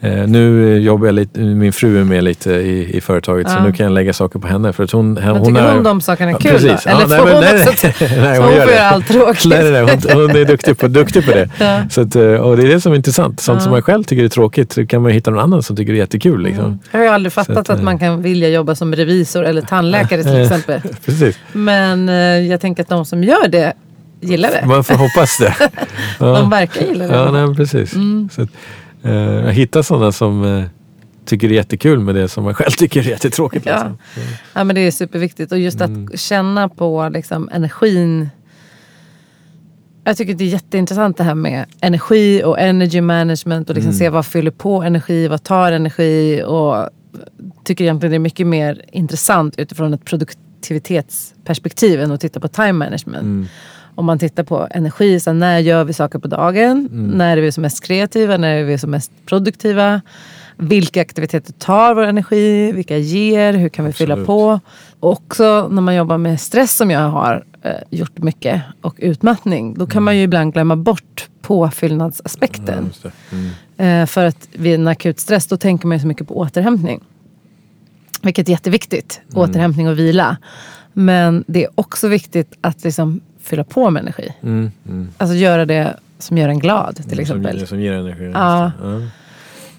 eh, nu jobbar jag lite, min fru är med lite i, i företaget så Ja. nu kan jag lägga saker på henne. För att hon, Men hon tycker är, hon de sakerna är Ja, kul precis. då? Ja, Eller nej, får men hon nej, också... nej, nej, så hon hon gör får göra allt tråkigt? Nej, nej, nej hon, hon är duktig på, duktig på det. Ja. Så att, eh, och det är det som är intressant. Sånt Ja. som man själv tycker är tråkigt så kan man hitta någon annan som tycker det är jättekul. Liksom. Mm. Jag har ju aldrig fattat Så att, att, eh, man kan vilja jobba som revisor eller tandläkare till exempel. Precis. Men eh, jag tänker att de som gör det gillar det. Man får hoppas det. Ja. De verkar gilla det. Ja, nej, precis. Så att, eh, hitta sådana som eh, tycker det är jättekul med det som man själv tycker är jättetråkigt. Ja. Liksom. Ja, men det är superviktigt. Och just Mm. att känna på liksom, energin. Jag tycker det är jätteintressant det här med energi och energy management. Och liksom Mm. se vad fyller på energi, vad tar energi. Och tycker egentligen det är mycket mer intressant utifrån ett produktivitetsperspektiv än att titta på time management. Mm. Om man tittar på energi, så när gör vi saker på dagen? Mm. När är vi som mest kreativa? När är vi som mest produktiva? Vilka aktiviteter tar vår energi? Vilka ger? Hur kan vi fylla Absolut. på? Och också när man jobbar med stress som jag har eh, gjort mycket och utmattning. Då kan man ju ibland glömma bort Ja, påfyllnadsaspekten. det. Mm. Eh, för att vid en akut stress då tänker man ju så mycket på återhämtning. Vilket är jätteviktigt. Mm. Återhämtning och vila. Men det är också viktigt att liksom fylla på med energi. Mm, mm. Alltså göra det som gör en glad till Som, exempel. som ger energi. Ja.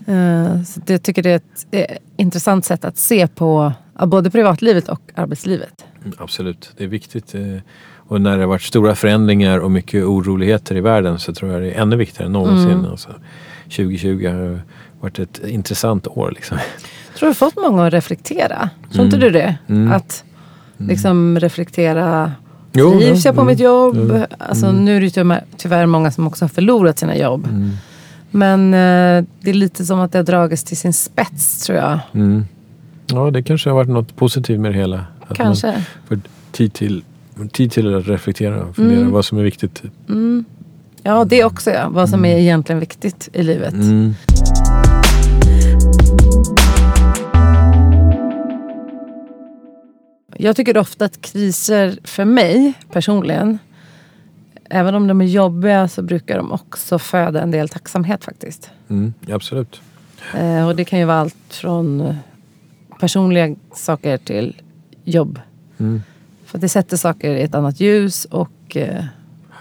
Eh, Så det- jag tycker det är ett eh, intressant sätt att se på ja, både privatlivet och arbetslivet. Mm, Absolut, det är viktigt. eh, Och när det har varit stora förändringar och mycket oroligheter i världen så tror jag det är ännu viktigare än någonsin. Mm. Alltså, 2020 har varit ett intressant år. Liksom. Jag tror du har fått många att reflektera. Tror inte Mm. du det? Mm. Att liksom reflektera. Jo, Trivs jag på mitt jo, jobb? jo. Alltså, Nu är det tyvärr- tyvärr många som också har förlorat sina jobb. Mm. Men eh, det är lite som att det har dragits till sin spets tror jag. Mm. Ja, det kanske har varit något positivt med det hela. Att Kanske. Man får tid till, tid till att reflektera och fundera Mm. vad som är viktigt. Mm. Ja, det också ja. Vad som är egentligen viktigt i livet. Jag tycker ofta att kriser för mig personligen, även om de är jobbiga så brukar de också föda en del tacksamhet faktiskt. Mm. Absolut. Eh, och det kan ju vara allt från eh, personliga saker till jobb. Mm. För det sätter saker i ett annat ljus och eh,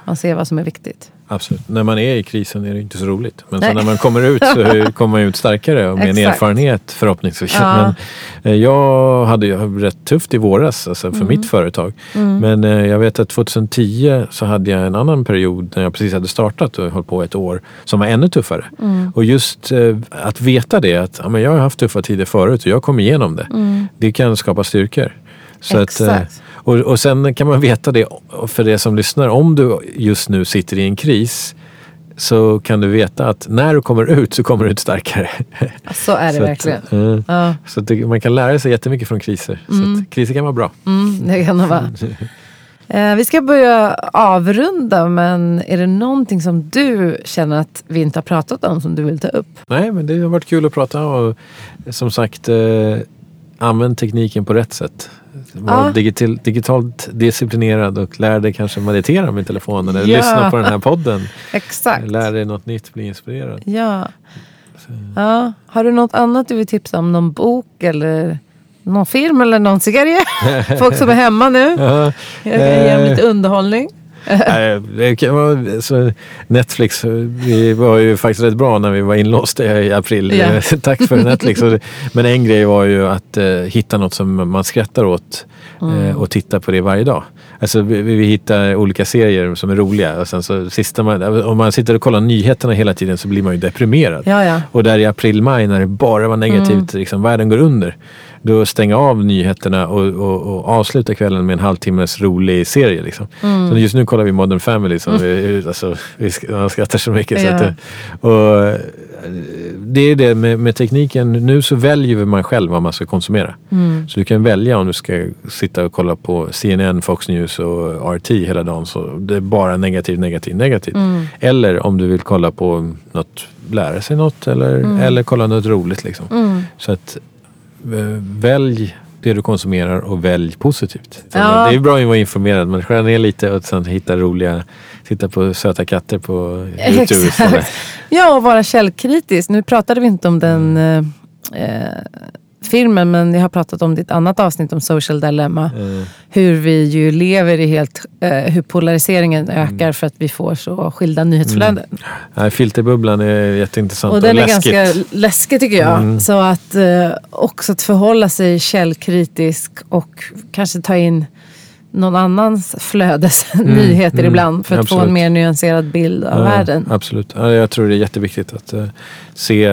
man ser vad som är viktigt. Absolut. När man är i krisen är det inte så roligt. Men när man kommer ut så kommer man ut starkare och med en erfarenhet förhoppningsvis. Ja. Men, eh, jag hade ju rätt tufft i våras alltså för mitt företag. Mm. Men eh, jag vet att 2010 så hade jag en annan period när jag precis hade startat och höll på ett år som var ännu tuffare. Mm. Och just eh, att veta det att ja, men jag har haft tuffa tider förut och jag kom igenom det. Det kan skapa styrkor. Så att, Exakt. Och, och sen kan man veta det för det som lyssnar. Om du just nu sitter i en kris så kan du veta att när du kommer ut så kommer du ut starkare. Så är det så verkligen. Att, eh, Ja, så det, man kan lära sig jättemycket från kriser. Så att kriser kan vara bra. mm, det kan det vara. Eh, vi ska börja avrunda men är det någonting som du känner att vi inte har pratat om som du vill ta upp? Nej, men det har varit kul att prata och som sagt eh, använd tekniken på rätt sätt. Var Ja. digital, digitalt disciplinerad och lär dig kanske meditera med telefonen eller Ja. lyssna på den här podden. Exakt. Lär dig något nytt, bli inspirerad. Ja. ja. Har du något annat du vill tipsa om? Någon bok eller någon film eller någon serie? Folk som är hemma nu. Ja, Jag kan ge dem Eh. lite underhållning. Nej, vara, så Netflix, vi var ju faktiskt rätt bra när vi var inlåsta i april. Ja. Tack för Netflix. Men en grej var ju att eh, hitta något som man skrattar åt eh, och titta på det varje dag. Alltså vi, vi hittar olika serier som är roliga och sen så sista man, om man sitter och kollar nyheterna hela tiden så blir man ju deprimerad. Ja, ja. Och där i april-maj när det bara var negativt, liksom, världen går under. Då stänga av nyheterna och, och, och avsluta kvällen med en halvtimmes rolig serie. Liksom. Så just nu kollar vi Modern Family. Som vi, alltså, vi man skrattar så mycket. Så Ja. att, det- och, eh, det är det med, med tekniken. Nu så väljer man själv vad man ska konsumera. Så du kan välja om du ska sitta och kolla på CNN, Fox News och RT hela dagen. Så det är bara negativt, negativt, negativt. Eller om du vill kolla på något, lära sig något eller, eller kolla något roligt. Liksom. Mm. Så att välj det du konsumerar och välj positivt. Ja. Det är bra att vara informerad men skär ner lite och sen hitta roliga, titta på söta katter på Youtube. Ja, och vara källkritisk. Nu pratade vi inte om den eh, eh, filmen, men jag har pratat om ditt annat avsnitt om social dilemma. Eh, Hur vi ju lever i helt, eh, hur polariseringen Mm. ökar för att vi får så skilda nyhetsflöden. nej, filterbubblan är jätteintressant och, Och den är läskigt. ganska läskig tycker jag. Mm. Så att eh, också att förhålla sig källkritisk och kanske ta in någon annans flödes nyheter mm, ibland för att få en absolut. mer nyanserad bild av Ja, världen. Absolut. Ja, jag tror det är jätteviktigt att eh, se,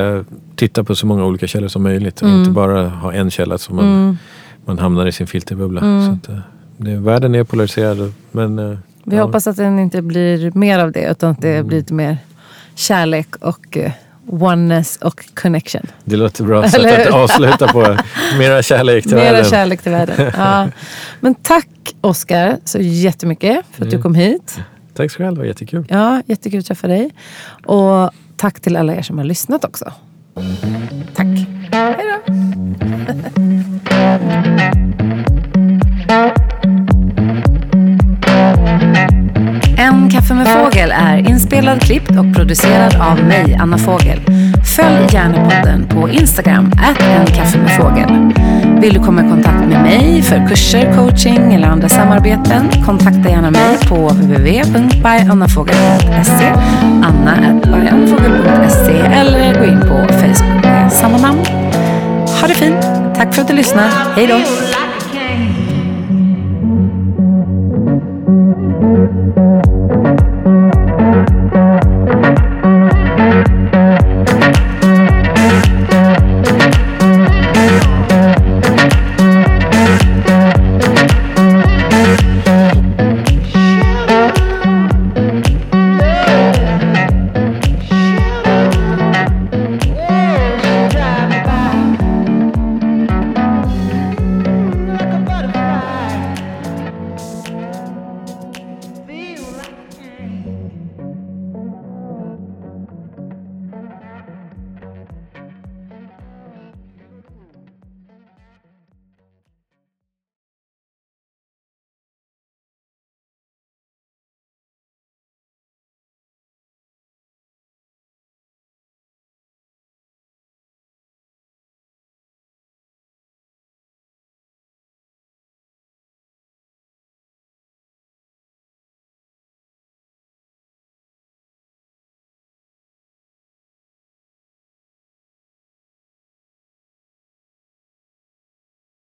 titta på så många olika källor som möjligt och Mm. inte bara ha en källa som man, man hamnar i sin filterbubbla. Så att, eh, det, världen är polariserad men eh, Vi ja, hoppas att den inte blir mer av det utan att det Mm. blir lite mer kärlek och oneness och connection. det låter bra sätt Eller att avsluta på. Mera kärlek till Mera världen. kärlek till världen. Ja. Men tack Oskar så jättemycket för att du Mm. kom hit. Tack själv, det var jättekul. Ja, jättekul att träffa dig. Och tack till alla er som har lyssnat också. Tack. Hej då. En kaffe med fågel är inspelad, klippt och producerad av mig, Anna Fågel. Följ gärna podden på Instagram, att en kaffe med fågel. Vill du komma i kontakt med mig för kurser, coaching eller andra samarbeten? Kontakta gärna mig på www.byannafogel.se anna.byannafogel.se eller gå in på Facebook med samma namn. Ha det fint! Tack för att du lyssnade. Hej då!